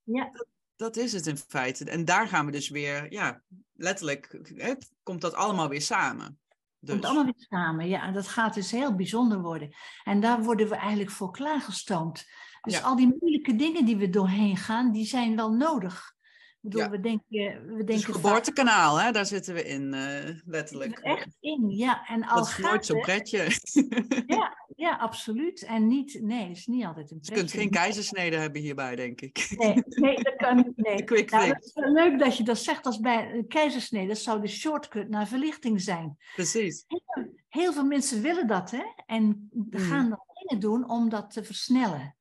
A: ja. Dat, dat, is het in feite. En daar gaan we dus weer, ja, letterlijk, hè, komt dat allemaal weer samen.
B: Dus. Komt allemaal weer samen, ja. En dat gaat dus heel bijzonder worden. En daar worden we eigenlijk voor klaargestoomd. Dus al die moeilijke dingen die we doorheen gaan, die zijn wel nodig. Ik bedoel, we denken... We denken
A: het geboortekanaal, hè? daar zitten we in, uh, letterlijk.
B: Echt in, ja. En
A: al dat is nooit zo'n pretje.
B: ja, *laughs* ja, absoluut. En niet, nee, is niet altijd een
A: pretje. Je kunt geen keizersnede hebben hierbij, denk ik.
B: Nee, nee dat kan niet. Nee. *laughs* Quick nou, het is wel leuk dat je dat zegt als bij een keizersnede. Dat zou de shortcut naar verlichting zijn.
A: Precies.
B: Heel, heel veel mensen willen dat, hè? En mm. gaan dan dingen doen om dat te versnellen.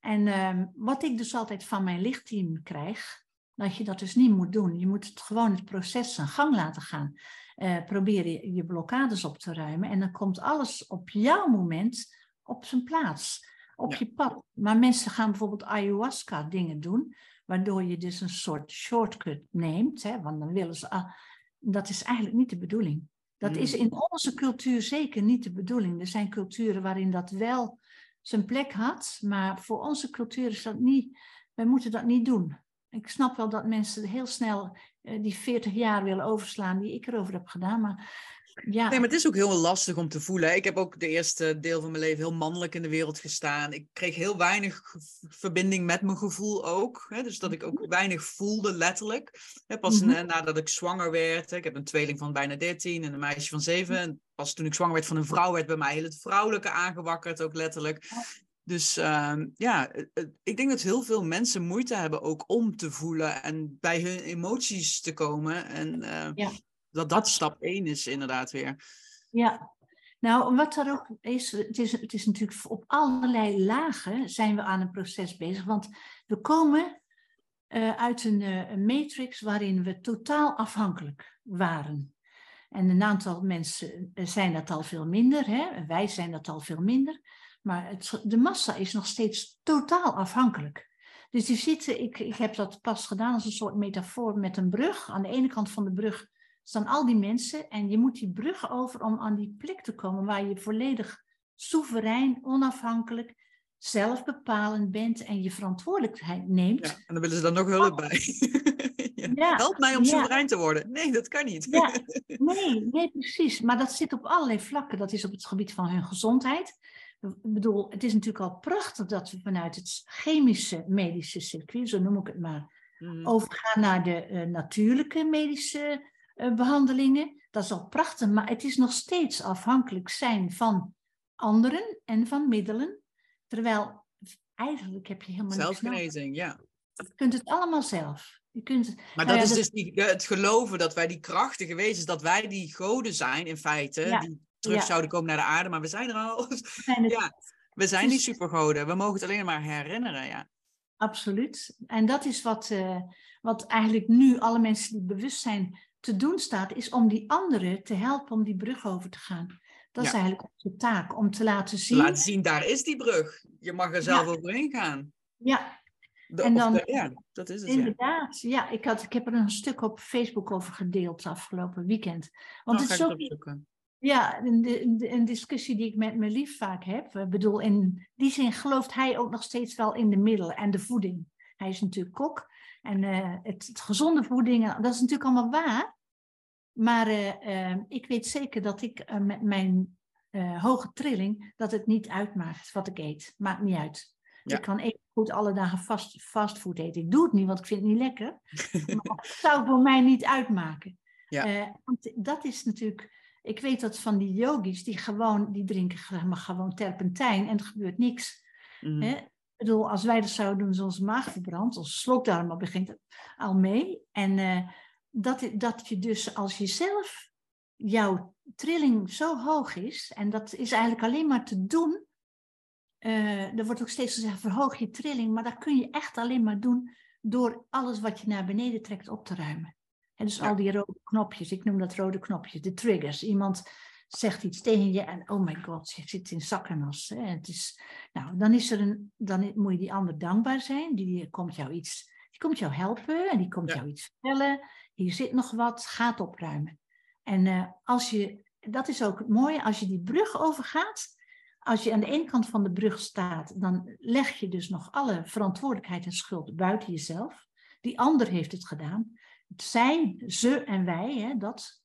B: En uh, wat ik dus altijd van mijn lichtteam krijg, dat je dat dus niet moet doen. Je moet het gewoon het proces zijn gang laten gaan. Uh, probeer je, je blokkades op te ruimen en dan komt alles op jouw moment op zijn plaats, op je pad. Maar mensen gaan bijvoorbeeld ayahuasca dingen doen, waardoor je dus een soort shortcut neemt, hè, want dan willen ze. Dat is eigenlijk niet de bedoeling. Dat is hmm. in onze cultuur zeker niet de bedoeling. Er zijn culturen waarin dat wel zijn plek had. Maar voor onze cultuur is dat niet, wij moeten dat niet doen. Ik snap wel dat mensen heel snel uh, die 40 jaar willen overslaan die ik erover heb gedaan. Maar ja.
A: Nee, maar het is ook heel lastig om te voelen. Ik heb ook de eerste deel van mijn leven heel mannelijk in de wereld gestaan. Ik kreeg heel weinig verbinding met mijn gevoel ook. Hè? Dus dat ik ook weinig voelde, letterlijk. Pas mm nadat ik zwanger werd. Ik heb een tweeling van bijna 13 en een meisje van 7. En pas toen ik zwanger werd van een vrouw, werd bij mij heel het vrouwelijke aangewakkerd, ook letterlijk. Dus uh, ja, ik denk dat heel veel mensen moeite hebben ook om te voelen en bij hun emoties te komen. En uh, ja dat dat stap één is inderdaad weer.
B: Ja, nou wat er ook is, het is, het is natuurlijk op allerlei lagen zijn we aan een proces bezig. Want we komen eh, uit een, uh, een, matrix waarin we totaal afhankelijk waren. En een aantal mensen zijn dat al veel minder, hè? wij zijn dat al veel minder. Maar de massa is nog steeds totaal afhankelijk. Dus die zitten, ik, ik heb dat pas gedaan als een soort metafoor met een brug. Aan de ene kant van de brug staan al die mensen en je moet die brug over om aan die plek te komen waar je volledig soeverein, onafhankelijk, zelfbepalend bent en je verantwoordelijkheid neemt.
A: Ja, en dan willen ze dan nog hulp bij. *laughs* ja. Help mij om soeverein te worden. Nee, dat kan niet.
B: ja. *laughs* Nee, nee, precies. Maar dat zit op allerlei vlakken. Dat is op het gebied van hun gezondheid. Ik bedoel, het is natuurlijk al prachtig dat we vanuit het chemische medische circuit, zo noem ik het maar, mm. overgaan naar de uh, natuurlijke medische behandelingen. Dat is al prachtig, maar het is nog steeds afhankelijk zijn van anderen en van middelen. Terwijl eigenlijk heb je helemaal
A: Zelfgenezing, ja.
B: Je kunt het allemaal zelf. Je kunt,
A: maar dat is dus die, het geloven dat wij die krachtige wezens, dat wij die goden zijn in feite, die terug zouden komen naar de aarde, maar we zijn er al. We *laughs* zijn, ja, we zijn die supergoden. We mogen het alleen maar herinneren, ja.
B: Absoluut. En dat is wat, uh, wat eigenlijk nu alle mensen die bewust zijn te doen staat, is om die anderen te helpen om die brug over te gaan. Dat is eigenlijk onze taak, om te laten zien.
A: Laten zien, daar is die brug. Je mag er zelf overheen gaan.
B: Ja. en dan, ja, dat is het. Inderdaad, ja. ik, had, ik heb er een stuk op Facebook over gedeeld afgelopen weekend. Want oh, het is ook, ja, een, een, discussie die ik met mijn lief vaak heb. Ik bedoel, in die zin gelooft hij ook nog steeds wel in de middelen en de voeding. Hij is natuurlijk kok. En uh, het, het, gezonde voeding, dat is natuurlijk allemaal waar. Maar uh, uh, ik weet zeker dat ik met mijn hoge trilling, dat het niet uitmaakt wat ik eet. Maakt niet uit. Ik kan even goed alle dagen fast, fastfood eten. Ik doe het niet, want ik vind het niet lekker. *laughs* maar het zou voor mij niet uitmaken. Ja. want dat is natuurlijk ik weet dat van die yogis, die gewoon, die drinken maar gewoon terpentijn en er gebeurt niks. Mm. Ik bedoel, als wij dat zouden doen, zoals maag verbrandt, als slokdarm begint het al mee. En uh, dat, dat je dus als je zelf, jouw trilling zo hoog is, en dat is eigenlijk alleen maar te doen, uh, er wordt ook steeds gezegd, verhoog je trilling, maar dat kun je echt alleen maar doen door alles wat je naar beneden trekt op te ruimen. En dus al die rode knopjes, ik noem dat rode knopjes, de triggers. Iemand zegt iets tegen je en oh my god, je zit in zak en as. Het is, nou, dan, is er een, dan moet je die ander dankbaar zijn. Die, komt jou iets, die komt jou helpen en die komt jou iets vertellen. Hier zit nog wat, gaat opruimen. En uh, als je, dat is ook het mooie, als je die brug overgaat, als je aan de ene kant van de brug staat, dan leg je dus nog alle verantwoordelijkheid en schuld buiten jezelf. Die ander heeft het gedaan zij, ze en wij, hè, dat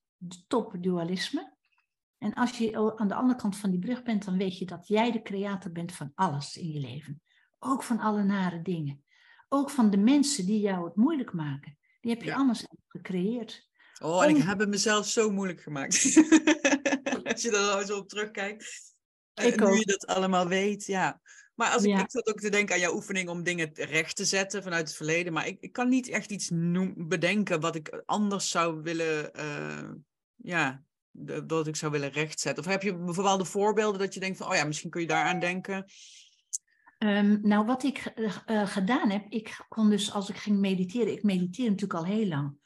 B: topdualisme. En als je aan de andere kant van die brug bent, dan weet je dat jij de creator bent van alles in je leven. Ook van alle nare dingen. Ook van de mensen die jou het moeilijk maken. Die heb je ja. allemaal gecreëerd.
A: Oh, en ik heb het mezelf zo moeilijk gemaakt. *laughs* als je er nou zo op terugkijkt. En nu je dat allemaal weet, ja. Maar als ik, ik zat ook te denken aan jouw oefening om dingen recht te zetten vanuit het verleden. Maar ik, ik kan niet echt iets noem, bedenken wat ik anders zou willen, uh, ja, dat ik zou willen rechtzetten. Of heb je bijvoorbeeld voorbeelden dat je denkt van, oh ja, misschien kun je daaraan denken.
B: Um, nou, wat ik uh, gedaan heb, ik kon dus als ik ging mediteren, ik mediteer natuurlijk al heel lang.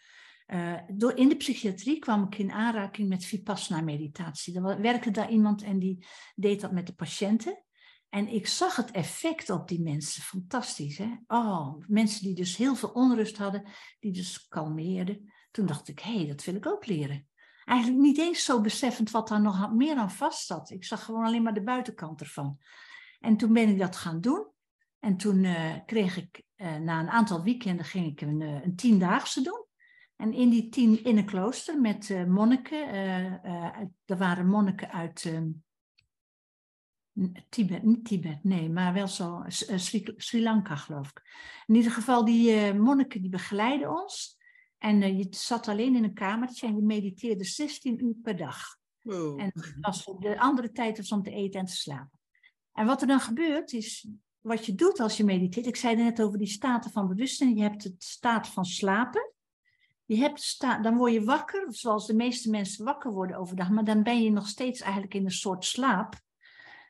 B: Uh, door, in de psychiatrie kwam ik in aanraking met Vipassana-meditatie. Er werkte daar iemand en die deed dat met de patiënten. En ik zag het effect op die mensen. Fantastisch, hè? Oh, mensen die dus heel veel onrust hadden, die dus kalmeerden. Toen dacht ik, hé, hey, dat wil ik ook leren. Eigenlijk niet eens zo beseffend wat daar nog meer aan vast zat. Ik zag gewoon alleen maar de buitenkant ervan. En toen ben ik dat gaan doen. En toen uh, kreeg ik, uh, na een aantal weekenden, ging ik een, uh, een tiendaagse doen. En in die tien, in een klooster met monniken. er waren monniken uit ehm, Tibet, niet Tibet, nee, maar wel zo eh, Sri, Sri Lanka geloof ik. In ieder geval, die monniken die begeleiden ons. En uh, je zat alleen in een kamertje en je mediteerde 16 uur per dag. En was de andere tijd was om te eten en te slapen. En wat er dan gebeurt is, wat je doet als je mediteert. Ik zei net over die staten van bewustzijn. Je hebt het staat van slapen. Je hebt staat, dan word je wakker, zoals de meeste mensen wakker worden overdag. Maar dan ben je nog steeds eigenlijk in een soort slaap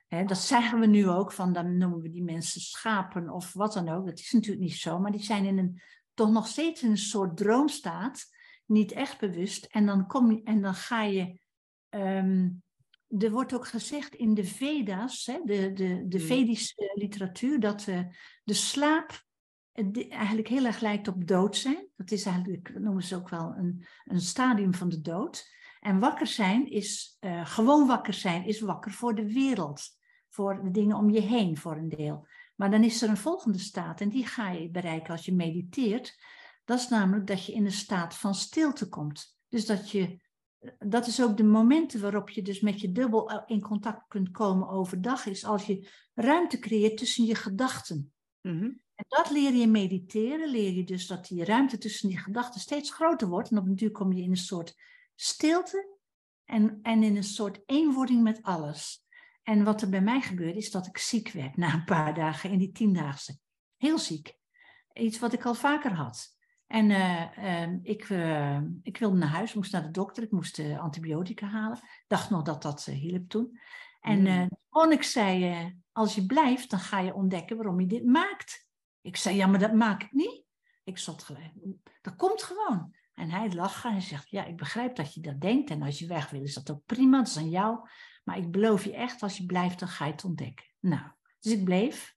B: dat zeggen we nu ook, van dan noemen we die mensen schapen of wat dan ook. Dat is natuurlijk niet zo, maar die zijn in een toch nog steeds in een soort droomstaat, niet echt bewust. En dan, kom je, en dan ga je. ehm, er wordt ook gezegd in de Veda's, hè, de, de, de
A: Hmm.
B: Vedische literatuur, dat eh, de slaap eh, eigenlijk heel erg lijkt op dood zijn. Dat is eigenlijk, dat noemen ze ook wel een, een stadium van de dood. En wakker zijn is, eh, gewoon wakker zijn, is wakker voor de wereld. Voor de dingen om je heen, voor een deel. Maar dan is er een volgende staat en die ga je bereiken als je mediteert. Dat is namelijk dat je in een staat van stilte komt. Dus dat je, dat is ook de momenten waarop je dus met je dubbel eh, in contact kunt komen overdag, is als je ruimte creëert tussen je gedachten.
A: Mhm.
B: En dat leer je mediteren, leer je dus dat die ruimte tussen die gedachten steeds groter wordt. En op een duur kom je in een soort stilte en, en in een soort eenwording met alles. En wat er bij mij gebeurde is dat ik ziek werd na een paar dagen in die tiendaagse. Heel ziek. Iets wat ik al vaker had. En eh, eh, ik, eh, ik wilde naar huis, moest naar de dokter, ik moest eh, antibiotica halen. Ik dacht nog dat dat hielp toen. En
A: Mm.
B: eh Monnik zei, als je blijft, dan ga je ontdekken waarom je dit maakt. Ik zei, ja, maar dat maak ik niet. Ik zat gelijk, dat komt gewoon. En hij lacht en zegt, ja, ik begrijp dat je dat denkt. En als je weg wil, is dat ook prima, dat is aan jou. Maar ik beloof je echt, als je blijft, dan ga je het ontdekken. Nou, dus ik bleef.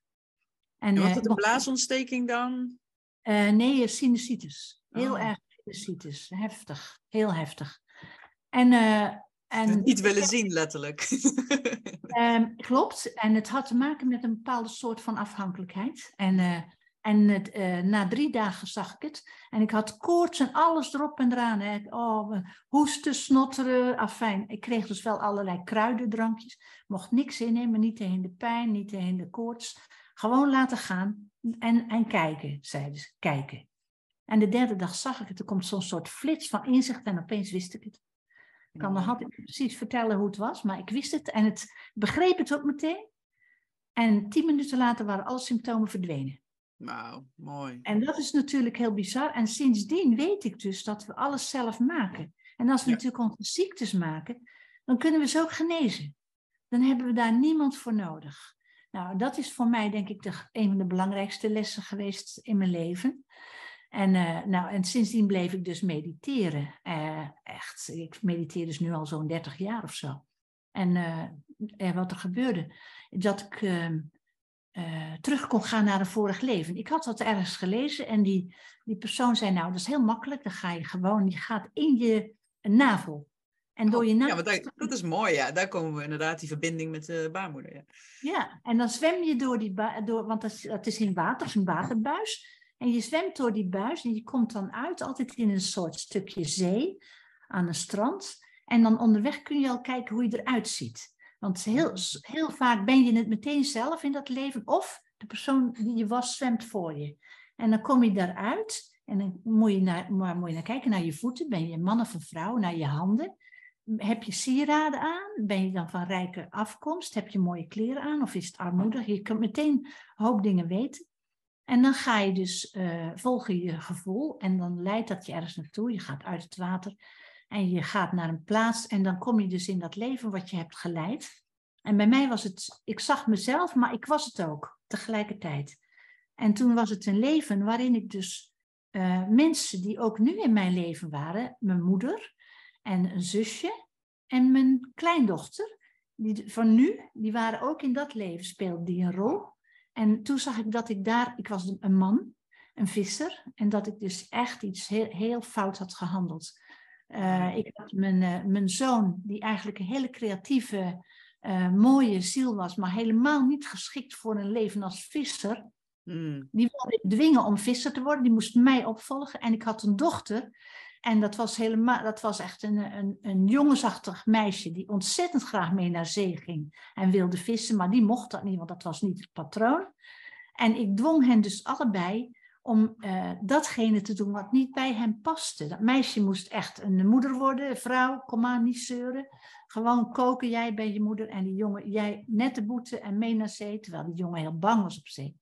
B: En,
A: Was
B: eh,
A: het een
B: nog-
A: blaasontsteking dan?
B: eh, nee, sinusitis. Heel
A: Oh.
B: erg sinusitis. Heftig. Heel heftig. En, eh, en *laughs*
A: Niet willen zien, letterlijk. *laughs*
B: Ehm, klopt. En het had te maken met een bepaalde soort van afhankelijkheid. En, eh, en het, eh, na drie dagen zag ik het. En ik had koorts en alles erop en eraan. Hè. Oh, hoesten, snotteren, afijn. Ik kreeg dus wel allerlei kruidendrankjes. Mocht niks innemen, niet tegen de pijn, niet tegen de koorts. Gewoon laten gaan en, en kijken, zeiden ze. Kijken. En de derde dag zag ik het. Er komt zo'n soort flits van inzicht en opeens wist ik het. Ik kan nog altijd niet precies vertellen hoe het was, maar ik wist het en het begreep het ook meteen. En tien minuten later waren alle symptomen verdwenen.
A: Wauw, mooi.
B: En dat is natuurlijk heel bizar. En sindsdien weet ik dus dat we alles zelf maken. En als we
A: Ja.
B: natuurlijk onze ziektes maken, dan kunnen we ze ook genezen. Dan hebben we daar niemand voor nodig. Nou, dat is voor mij denk ik de, een van de belangrijkste lessen geweest in mijn leven. En, eh, nou, en sindsdien bleef ik dus mediteren. Eh, echt, ik mediteer dus nu al zo'n 30 jaar of zo. En eh, eh, wat er gebeurde, dat ik eh, terug kon gaan naar een vorig leven. Ik had dat ergens gelezen en die, die persoon zei, nou, dat is heel makkelijk. Dan ga je gewoon, je gaat in je navel. En door je navel...
A: Ja, dat, dat is mooi, ja. Daar komen we inderdaad, die verbinding met de baarmoeder. Ja.
B: Ja, en dan zwem je door die door, want dat is, dat is in water, dat is een waterbuis. En je zwemt door die buis en je komt dan uit, altijd in een soort stukje zee, aan een strand. En dan onderweg kun je al kijken hoe je eruit ziet. Want heel, heel vaak ben je het meteen zelf in dat leven, of de persoon die je was zwemt voor je. En dan kom je daaruit en dan moet je naar, maar moet je naar kijken naar je voeten. Ben je man of een vrouw? Naar je handen. Heb je sieraden aan? Ben je dan van rijke afkomst? Heb je mooie kleren aan? Of is het armoedig? Je kunt meteen een hoop dingen weten. En dan ga je dus eh, volgen je gevoel. En dan leidt dat je ergens naartoe. Je gaat uit het water. En je gaat naar een plaats. En dan kom je dus in dat leven wat je hebt geleid. En bij mij was het, ik zag mezelf, maar ik was het ook tegelijkertijd. En toen was het een leven waarin ik dus eh, mensen die ook nu in mijn leven waren, mijn moeder en een zusje en mijn kleindochter, die van nu, die waren ook in dat leven, speelden die een rol. En toen zag ik dat ik daar, ik was een man, een visser, en dat ik dus echt iets heel fout had gehandeld. Uh, ik had mijn, uh, mijn zoon, die eigenlijk een hele creatieve, uh, mooie ziel was, maar helemaal niet geschikt voor een leven als visser.
A: Mm.
B: Die wilde ik dwingen om visser te worden, die moest mij opvolgen. En ik had een dochter, en dat was, helemaal, dat was echt een, een, een jongensachtig meisje die ontzettend graag mee naar zee ging en wilde vissen, maar die mocht dat niet, want dat was niet het patroon. En ik dwong hen dus allebei om uh, datgene te doen wat niet bij hem paste. Dat meisje moest echt een moeder worden, een vrouw, kom maar, niet zeuren. Gewoon koken, jij bij je moeder en die jongen, jij net de boete en mee naar zee, terwijl die jongen heel bang was op zee.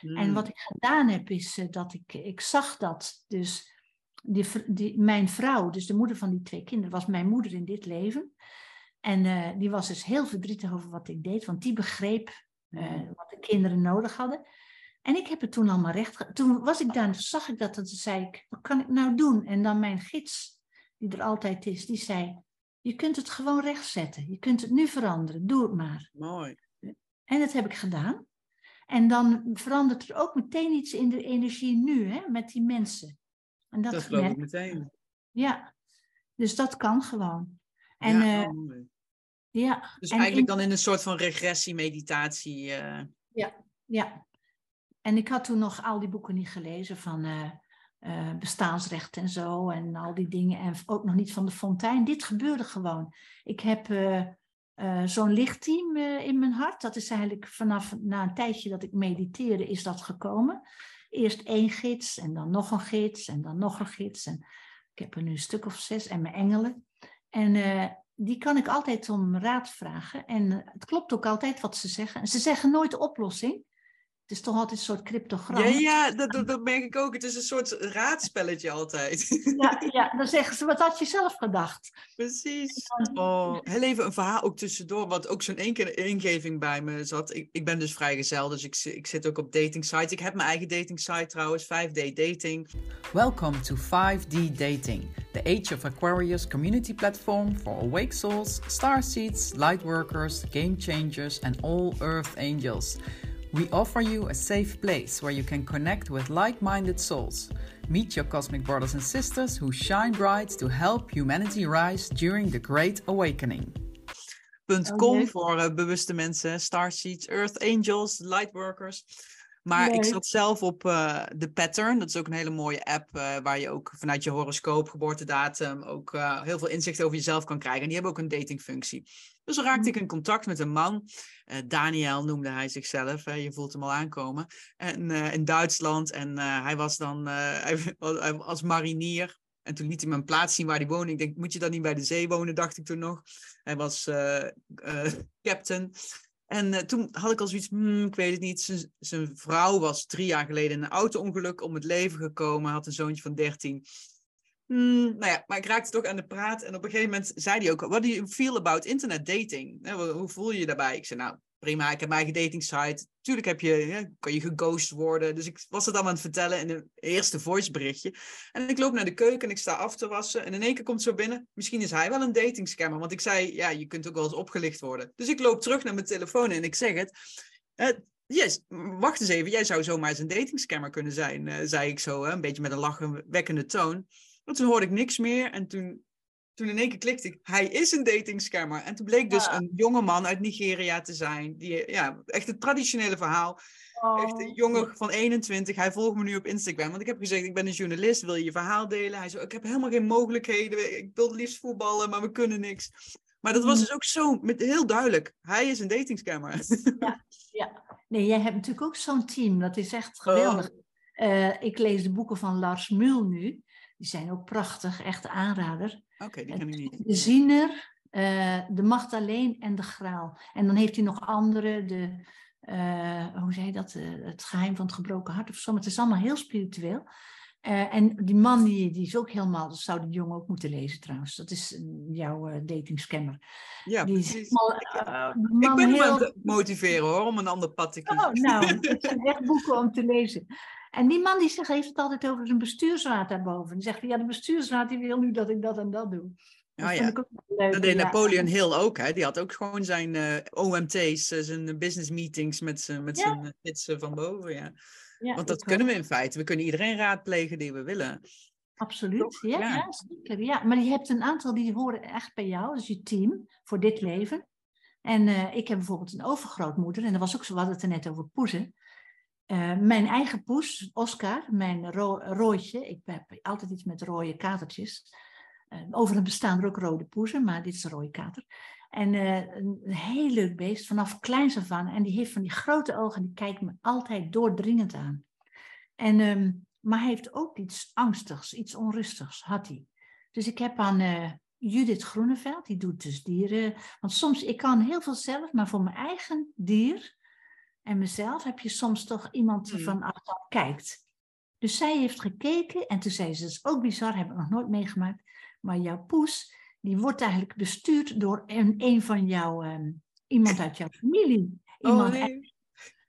B: Mm. En wat ik gedaan heb, is uh, dat ik, ik zag dat dus die, die, mijn vrouw, dus de moeder van die twee kinderen, was mijn moeder in dit leven. En uh, die was dus heel verdrietig over wat ik deed, want die begreep uh, wat de kinderen nodig hadden. En ik heb het toen allemaal recht. Toen was ik daar en zag ik dat en toen zei ik, wat kan ik nou doen? En dan mijn gids, die er altijd is, die zei, je kunt het gewoon rechtzetten. Je kunt het nu veranderen. Doe het maar.
A: Mooi.
B: En dat heb ik gedaan. En dan verandert er ook meteen iets in de energie nu, hè, met die mensen. En
A: dat, dat geloof ik meteen.
B: Ja, dus dat kan gewoon. En, ja, uh, mooi. ja.
A: Dus eigenlijk dan in een soort van regressie-meditatie. Uh...
B: Ja, ja. En ik had toen nog al die boeken niet gelezen van uh, bestaansrecht en zo en al die dingen. En ook nog niet van de fontein. Dit gebeurde gewoon. Ik heb uh, zo'n lichtteam in mijn hart. Dat is eigenlijk vanaf na een tijdje dat ik mediteerde, is dat gekomen. Eerst één gids en dan nog een gids en dan nog een gids. En ik heb er nu een stuk of zes en mijn engelen. En die kan ik altijd om raad vragen. En het klopt ook altijd wat ze zeggen. En ze zeggen nooit de oplossing. Het is toch altijd een soort cryptogram.
A: Ja, ja dat, dat, merk ik ook. Het is een soort raadspelletje altijd.
B: Ja, *laughs* ja, dan zeggen ze, wat had je zelf gedacht?
A: Precies. Oh, heel even een verhaal ook tussendoor, wat ook zo'n één keer ingeving bij me zat. Ik, ik ben dus vrijgezel, dus ik, ik zit ook op dating sites. Ik heb mijn eigen dating site trouwens, 5D Dating. Welcome to 5D Dating, the Age of Aquarius community platform for awake souls, starseeds, lightworkers, game changers and all earth angels. We offer you a safe place where you can connect with like minded souls. Meet your cosmic brothers and sisters who shine bright to help humanity rise during the Great Awakening. .com voor uh, bewuste mensen, starseeds, earth angels, lightworkers. Maar ik zat zelf op uh, de Pattern. Dat is ook een hele mooie app uh, waar je ook vanuit je horoscoop, geboortedatum, ook uh, heel veel inzicht over jezelf kan krijgen. En die hebben ook een datingfunctie. Dus raakte ik in contact met een man. Daniel noemde hij zichzelf. je voelt hem al aankomen. En in Duitsland. En hij was dan *laughs* hij, als marinier. En toen liet hij me een plaats zien waar hij woonde. Ik denk, moet je dan niet bij de zee wonen, dacht ik toen nog. Hij was *laughs* captain. En toen had ik al zoiets, hmm, ik weet het niet. zijn vrouw was drie jaar geleden in een auto-ongeluk om het leven gekomen. Had een zoontje van 13. Hmm, nou ja, maar ik raakte toch aan de praat. En op een gegeven moment zei hij ook, what do you feel about internet dating? Hoe voel je je daarbij? Ik zei, nou, prima, ik heb mijn eigen dating site. Tuurlijk heb je, kan je geghost worden. Dus ik was het dan aan het vertellen in een eerste voice berichtje. En ik loop naar de keuken en ik sta af te wassen. En in één keer komt zo binnen, misschien is hij wel een datingscammer. Want ik zei, ja, je kunt ook wel eens opgelicht worden. Dus ik loop terug naar mijn telefoon en ik zeg het. Uh, yes, wacht eens even, jij zou zomaar eens een datingscammer kunnen zijn, uh, zei ik zo, een beetje met een lachenwekkende toon. Toen hoorde ik niks meer en toen toen in één keer klikte ik, hij is een datingscammer. En toen bleek dus een jonge man uit Nigeria te zijn. Die, ja, echt het traditionele verhaal. Echt een oh. jongen van 21. Hij volgt me nu op Instagram. Want ik heb gezegd, ik ben een journalist, wil je je verhaal delen? Hij zei, ik heb helemaal geen mogelijkheden. Ik wil liefst voetballen, maar we kunnen niks. Maar dat was mm. dus ook zo, met, heel duidelijk. Hij is een datingscammer.
B: Ja, ja. Nee, jij hebt natuurlijk ook zo'n team. Dat is echt geweldig. Uh, ik lees de boeken van Lars Mul nu. Die zijn ook prachtig, echt aanrader.
A: Oké, die ken ik niet.
B: De Ziener, uh, de Magdalene en de Graal. En dan heeft hij nog andere, de, uh, hoe zei je dat, uh, het geheim van het gebroken hart of zo. Maar het is allemaal heel spiritueel. en die man die, die is ook helemaal, dat zou de jongen ook moeten lezen trouwens. Dat is jouw datingscammer.
A: Ja, die precies. Helemaal, ik ben heel... aan het motiveren hoor, om een ander pad te kiezen.
B: Oh, nou, *laughs* het zijn echt boeken om te lezen. En die man die zegt, heeft het altijd over zijn bestuursraad daarboven. Die zegt, ja, de bestuursraad die wil nu dat ik dat en dat doe.
A: Dat, ja. Leuk, dat deed Napoleon Hill ook. Hè? Die had ook gewoon zijn uh, eh, OMT's, uh, zijn business meetings met, zijn met zijn gidsen van boven. Ja. Want dat kunnen we in feite. We kunnen iedereen raadplegen die we willen.
B: Absoluut, ja, ja. zeker. Ja. Maar je hebt een aantal die horen echt bij jou, dus je team, voor dit leven. En uh, ik heb bijvoorbeeld een overgrootmoeder, en dat was ook zo, we hadden het er net over poezen. Uh, mijn eigen poes, Oscar, mijn ro rooitje. Ik heb altijd iets met rode katertjes. Uh, overigens bestaan er ook rode poezen, maar dit is een rode kater. En uh, een heel leuk beest, vanaf kleins af aan. En die heeft van die grote ogen, die kijkt me altijd doordringend aan. En, um, maar hij heeft ook iets angstigs, iets onrustigs, had hij. Dus ik heb aan Judith Groeneveld, die doet dus dieren. Want soms, ik kan heel veel zelf, maar voor mijn eigen dier en mezelf heb je soms toch iemand mm. van achteraf kijkt. Dus zij heeft gekeken en toen zei ze, dat is ook bizar, heb ik nog nooit meegemaakt. Maar jouw poes, die wordt eigenlijk bestuurd door een, een van jouw, um, iemand uit jouw familie. *laughs*
A: Oh, iemand oh, nee.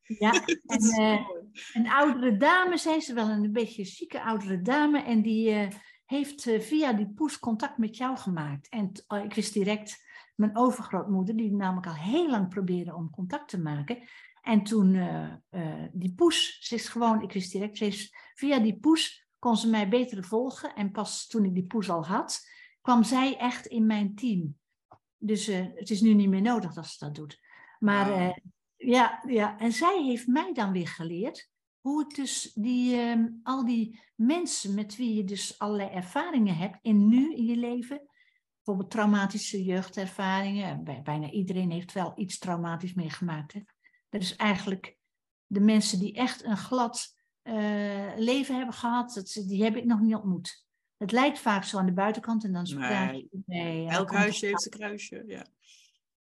B: Ja, *laughs* en, uh, een oudere dame, zei ze wel, een beetje zieke oudere dame. En die uh, heeft uh, via die poes contact met jou gemaakt. En oh, ik wist direct, mijn overgrootmoeder, die namelijk al heel lang probeerde om contact te maken. En toen die poes, ze is gewoon, ik wist direct, ze is, via die poes kon ze mij beter volgen. En pas toen ik die poes al had, kwam zij echt in mijn team. Dus het is nu niet meer nodig dat ze dat doet. Maar wow. Ja, ja, en zij heeft mij dan weer geleerd hoe het dus die, uh, al die mensen met wie je dus allerlei ervaringen hebt in nu in je leven, bijvoorbeeld traumatische jeugdervaringen, bijna iedereen heeft wel iets traumatisch meegemaakt. Hè? Dat is eigenlijk de mensen die echt een glad uh, leven hebben gehad, dat, die heb ik nog niet ontmoet. Het lijkt vaak zo aan de buitenkant en dan spraak
A: je. Nee, Elk huisje heeft een kruisje, ja.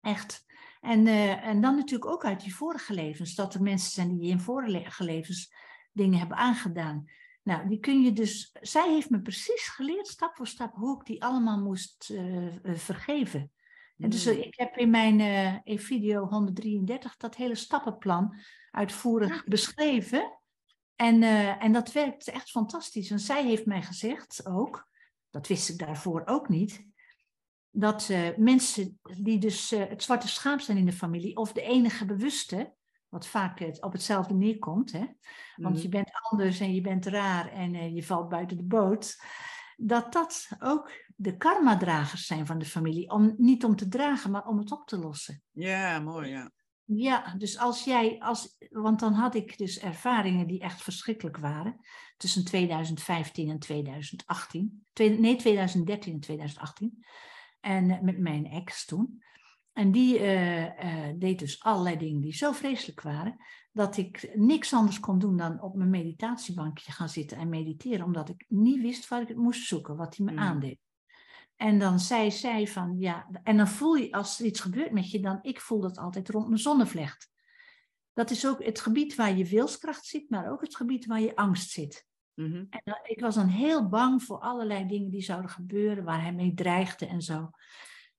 B: Echt. En, uh, en dan natuurlijk ook uit die vorige levens, dat er mensen zijn die in vorige levens dingen hebben aangedaan. Nou, die kun je dus, zij heeft me precies geleerd, stap voor stap, hoe ik die allemaal moest uh, vergeven. En dus ik heb in mijn uh, video 133 dat hele stappenplan uitvoerig beschreven. En, en dat werkt echt fantastisch. En zij heeft mij gezegd ook, dat wist ik daarvoor ook niet, dat uh, mensen die dus het zwarte schaap zijn in de familie, of de enige bewuste, wat vaak het op hetzelfde neerkomt, hè? want mm. je bent anders en je bent raar en je valt buiten de boot, dat dat ook de karma-dragers zijn van de familie. Om, niet om te dragen, maar om het op te lossen.
A: Ja, mooi, ja.
B: Ja, dus als jij, als, want dan had ik dus ervaringen die echt verschrikkelijk waren. Tussen 2015 en 2018. Twee, nee, 2013 en 2018. En eh, met mijn ex toen. En die uh, uh, deed dus allerlei dingen die zo vreselijk waren, dat ik niks anders kon doen dan op mijn meditatiebankje gaan zitten en mediteren, omdat ik niet wist waar ik het moest zoeken, wat hij me mm. aandeed. En dan zei zij van, ja, en dan voel je, als er iets gebeurt met je, dan, ik voel dat altijd rond mijn zonnevlecht. Dat is ook het gebied waar je wilskracht zit, maar ook het gebied waar je angst zit. Mm-hmm. En dan, ik was dan heel bang voor allerlei dingen die zouden gebeuren, waar hij mee dreigde en zo.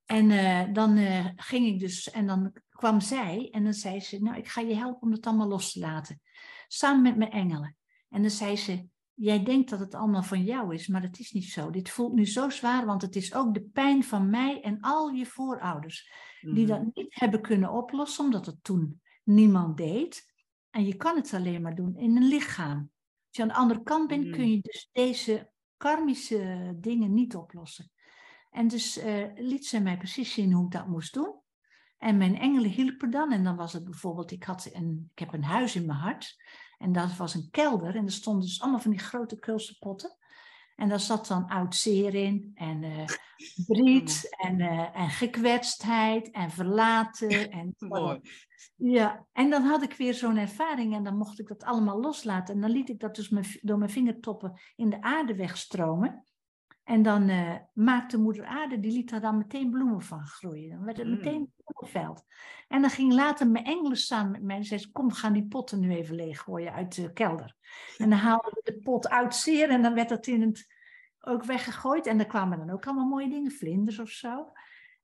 B: En uh, dan uh, ging ik dus, en dan kwam zij en dan zei ze, nou ik ga je helpen om het allemaal los te laten. Samen met mijn engelen. En dan zei ze, jij denkt dat het allemaal van jou is, maar dat is niet zo. Dit voelt nu zo zwaar, want het is ook de pijn van mij en al je voorouders. Die dat niet hebben kunnen oplossen, omdat het toen niemand deed. En je kan het alleen maar doen in een lichaam. Als je aan de andere kant bent, kun mm. je dus deze karmische dingen niet oplossen. En dus uh, liet ze mij precies zien hoe ik dat moest doen. En mijn engelen hielpen dan. En dan was het bijvoorbeeld, ik, had een, ik heb een huis in mijn hart. En dat was een kelder. En er stonden dus allemaal van die grote kulse potten. En daar zat dan oud zeer in. En uh, briet. En, uh, en gekwetstheid. En verlaten. *laughs* En,
A: Mooi.
B: Ja, en dan had ik weer zo'n ervaring en dan mocht ik dat allemaal loslaten. En dan liet ik dat dus door mijn vingertoppen in de aarde wegstromen. En dan uh, maakte moeder aarde, die liet daar dan meteen bloemen van groeien. Dan werd het mm. meteen bloemenveld. En dan ging later mijn engelen samen met mij en zei kom, gaan die potten nu even leeggooien uit de kelder. En dan haalden we de pot uit zeer en dan werd dat in het, ook weggegooid. En dan kwamen dan ook allemaal mooie dingen, vlinders of zo.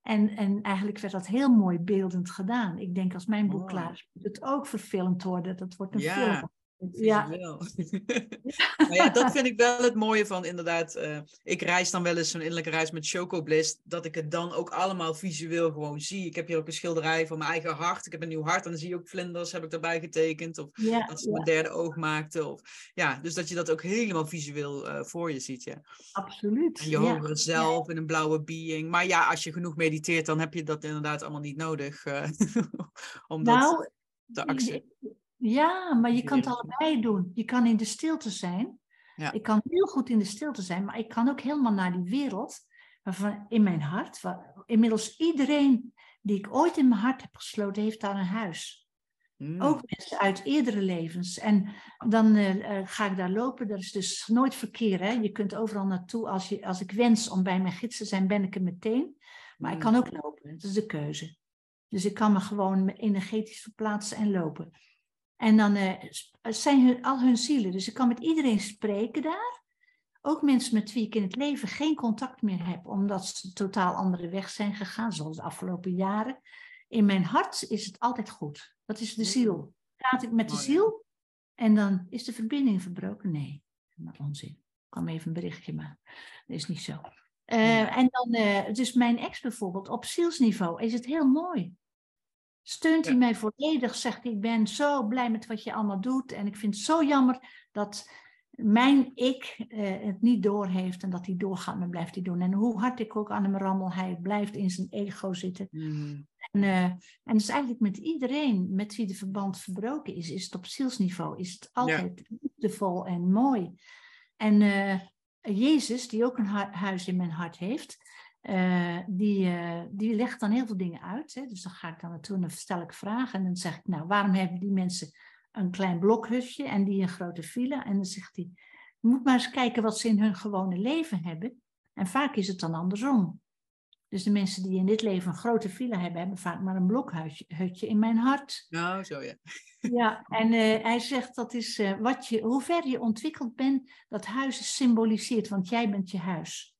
B: En, en eigenlijk werd dat heel mooi beeldend gedaan. Ik denk als mijn boek oh. klaar is, moet het ook verfilmd worden. Dat wordt een
A: ja.
B: film.
A: Ja. *laughs* *laughs* maar ja, dat vind ik wel het mooie van inderdaad. Uh, ik reis dan wel eens zo'n innerlijke reis met Chocobliss. Dat ik het dan ook allemaal visueel gewoon zie. Ik heb hier ook een schilderij van mijn eigen hart. Ik heb een nieuw hart en dan zie je ook vlinders, heb ik daarbij getekend. Of ja, dat ze ja. mijn derde oog maakte. Of, ja, dus dat je dat ook helemaal visueel uh, voor je ziet. Ja.
B: Absoluut.
A: En je hogere zelf in een blauwe being. Maar ja, als je genoeg mediteert, dan heb je dat inderdaad allemaal niet nodig. Uh, *laughs* om nou, dat te accepteren.
B: Ja, maar je kan het allebei doen. Je kan in de stilte zijn. Ja. Ik kan heel goed in de stilte zijn, maar ik kan ook helemaal naar die wereld waarvan in mijn hart, waar, inmiddels iedereen die ik ooit in mijn hart heb gesloten, heeft daar een huis. Mm. Ook mensen uit eerdere levens. En dan uh, ga ik daar lopen. Dat is dus nooit verkeer. Hè? Je kunt overal naartoe. Als, je, als ik wens om bij mijn gids te zijn, ben ik er meteen. Maar mm. ik kan ook lopen. Dat is de keuze. Dus ik kan me gewoon energetisch verplaatsen en lopen. En dan uh, zijn hun, al hun zielen. Dus ik kan met iedereen spreken daar. Ook mensen met wie ik in het leven geen contact meer heb, omdat ze totaal andere weg zijn gegaan, zoals de afgelopen jaren. In mijn hart is het altijd goed. Dat is de ziel. praat ik met de ziel en dan is de verbinding verbroken. Nee, maar onzin. Ik kwam even een berichtje, maar dat is niet zo. Uh, en dan, uh, dus mijn ex bijvoorbeeld, op zielsniveau is het heel mooi. Steunt hij mij volledig, zegt ik ben zo blij met wat je allemaal doet. En ik vind het zo jammer dat mijn ik uh, het niet doorheeft en dat hij doorgaat maar blijft hij doen. En hoe hard ik ook aan hem rammel, hij blijft in zijn ego zitten. Mm. En, uh, en dus eigenlijk met iedereen met wie de verband verbroken is, is het op zielsniveau, is het altijd ja. liefdevol en mooi. En uh, Jezus, die ook een huis in mijn hart heeft, uh, die, die legt dan heel veel dingen uit. Hè? Dus dan ga ik dan naartoe en dan stel ik vragen. En dan zeg ik, nou, waarom hebben die mensen een klein blokhutje en die een grote villa? En dan zegt hij, je moet maar eens kijken wat ze in hun gewone leven hebben. En vaak is het dan andersom. Dus de mensen die in dit leven een grote villa hebben, hebben vaak maar een blokhutje in mijn hart.
A: Nou, zo ja.
B: Ja, en uh, hij zegt dat is wat je, hoe ver je ontwikkeld bent, dat huis symboliseert, want jij bent je huis.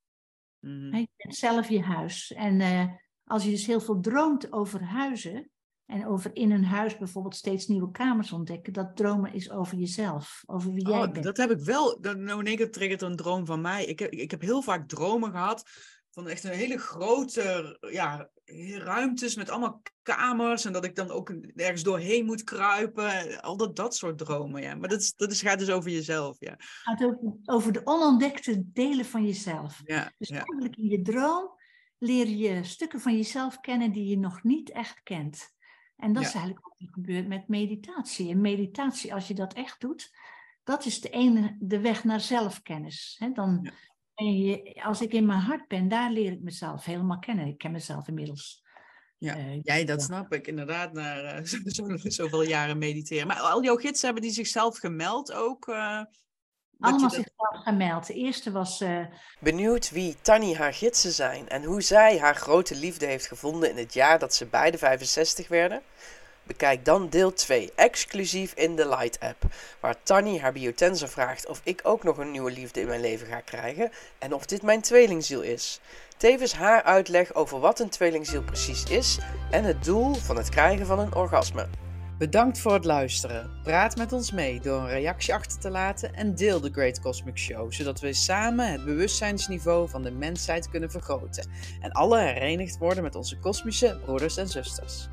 B: Mm. Je bent zelf je huis. En uh, als je dus heel veel droomt over huizen en over in een huis bijvoorbeeld steeds nieuwe kamers ontdekken, dat dromen is over jezelf, over wie jij
A: oh,
B: bent.
A: Dat heb ik wel, nou in één keer triggert een droom van mij. Ik heb, ik heb heel vaak dromen gehad van echt een hele grote ja, ruimtes met allemaal kamers. En dat ik dan ook ergens doorheen moet kruipen. Al dat, dat soort dromen, ja. Maar dat, is, dat is, gaat dus over jezelf, ja. Het
B: gaat over, over de onontdekte delen van jezelf. Ja, dus eigenlijk in je droom leer je stukken van jezelf kennen die je nog niet echt kent. En dat is eigenlijk wat er gebeurt met meditatie. En meditatie, als je dat echt doet, dat is de, ene, de weg naar zelfkennis. Dan, en als ik in mijn hart ben, daar leer ik mezelf helemaal kennen. Ik ken mezelf inmiddels.
A: Ja, uh, jij, dat snap ik inderdaad, na uh, *laughs* zo, zoveel jaren mediteren. Maar al jouw gidsen hebben die zichzelf gemeld ook? Uh,
B: Allemaal dat... zichzelf gemeld. De eerste was...
C: Benieuwd wie Tanny haar gidsen zijn en hoe zij haar grote liefde heeft gevonden in het jaar dat ze beide 65 werden? Bekijk dan deel 2, exclusief in de Light app, waar Tanny haar biotensor vraagt of ik ook nog een nieuwe liefde in mijn leven ga krijgen en of dit mijn tweelingziel is. Tevens haar uitleg over wat een tweelingziel precies is en het doel van het krijgen van een orgasme.
A: Bedankt voor het luisteren. Praat met ons mee door een reactie achter te laten en deel de Great Cosmic Show, zodat we samen het bewustzijnsniveau van de mensheid kunnen vergroten en alle herenigd worden met onze kosmische broeders en zusters.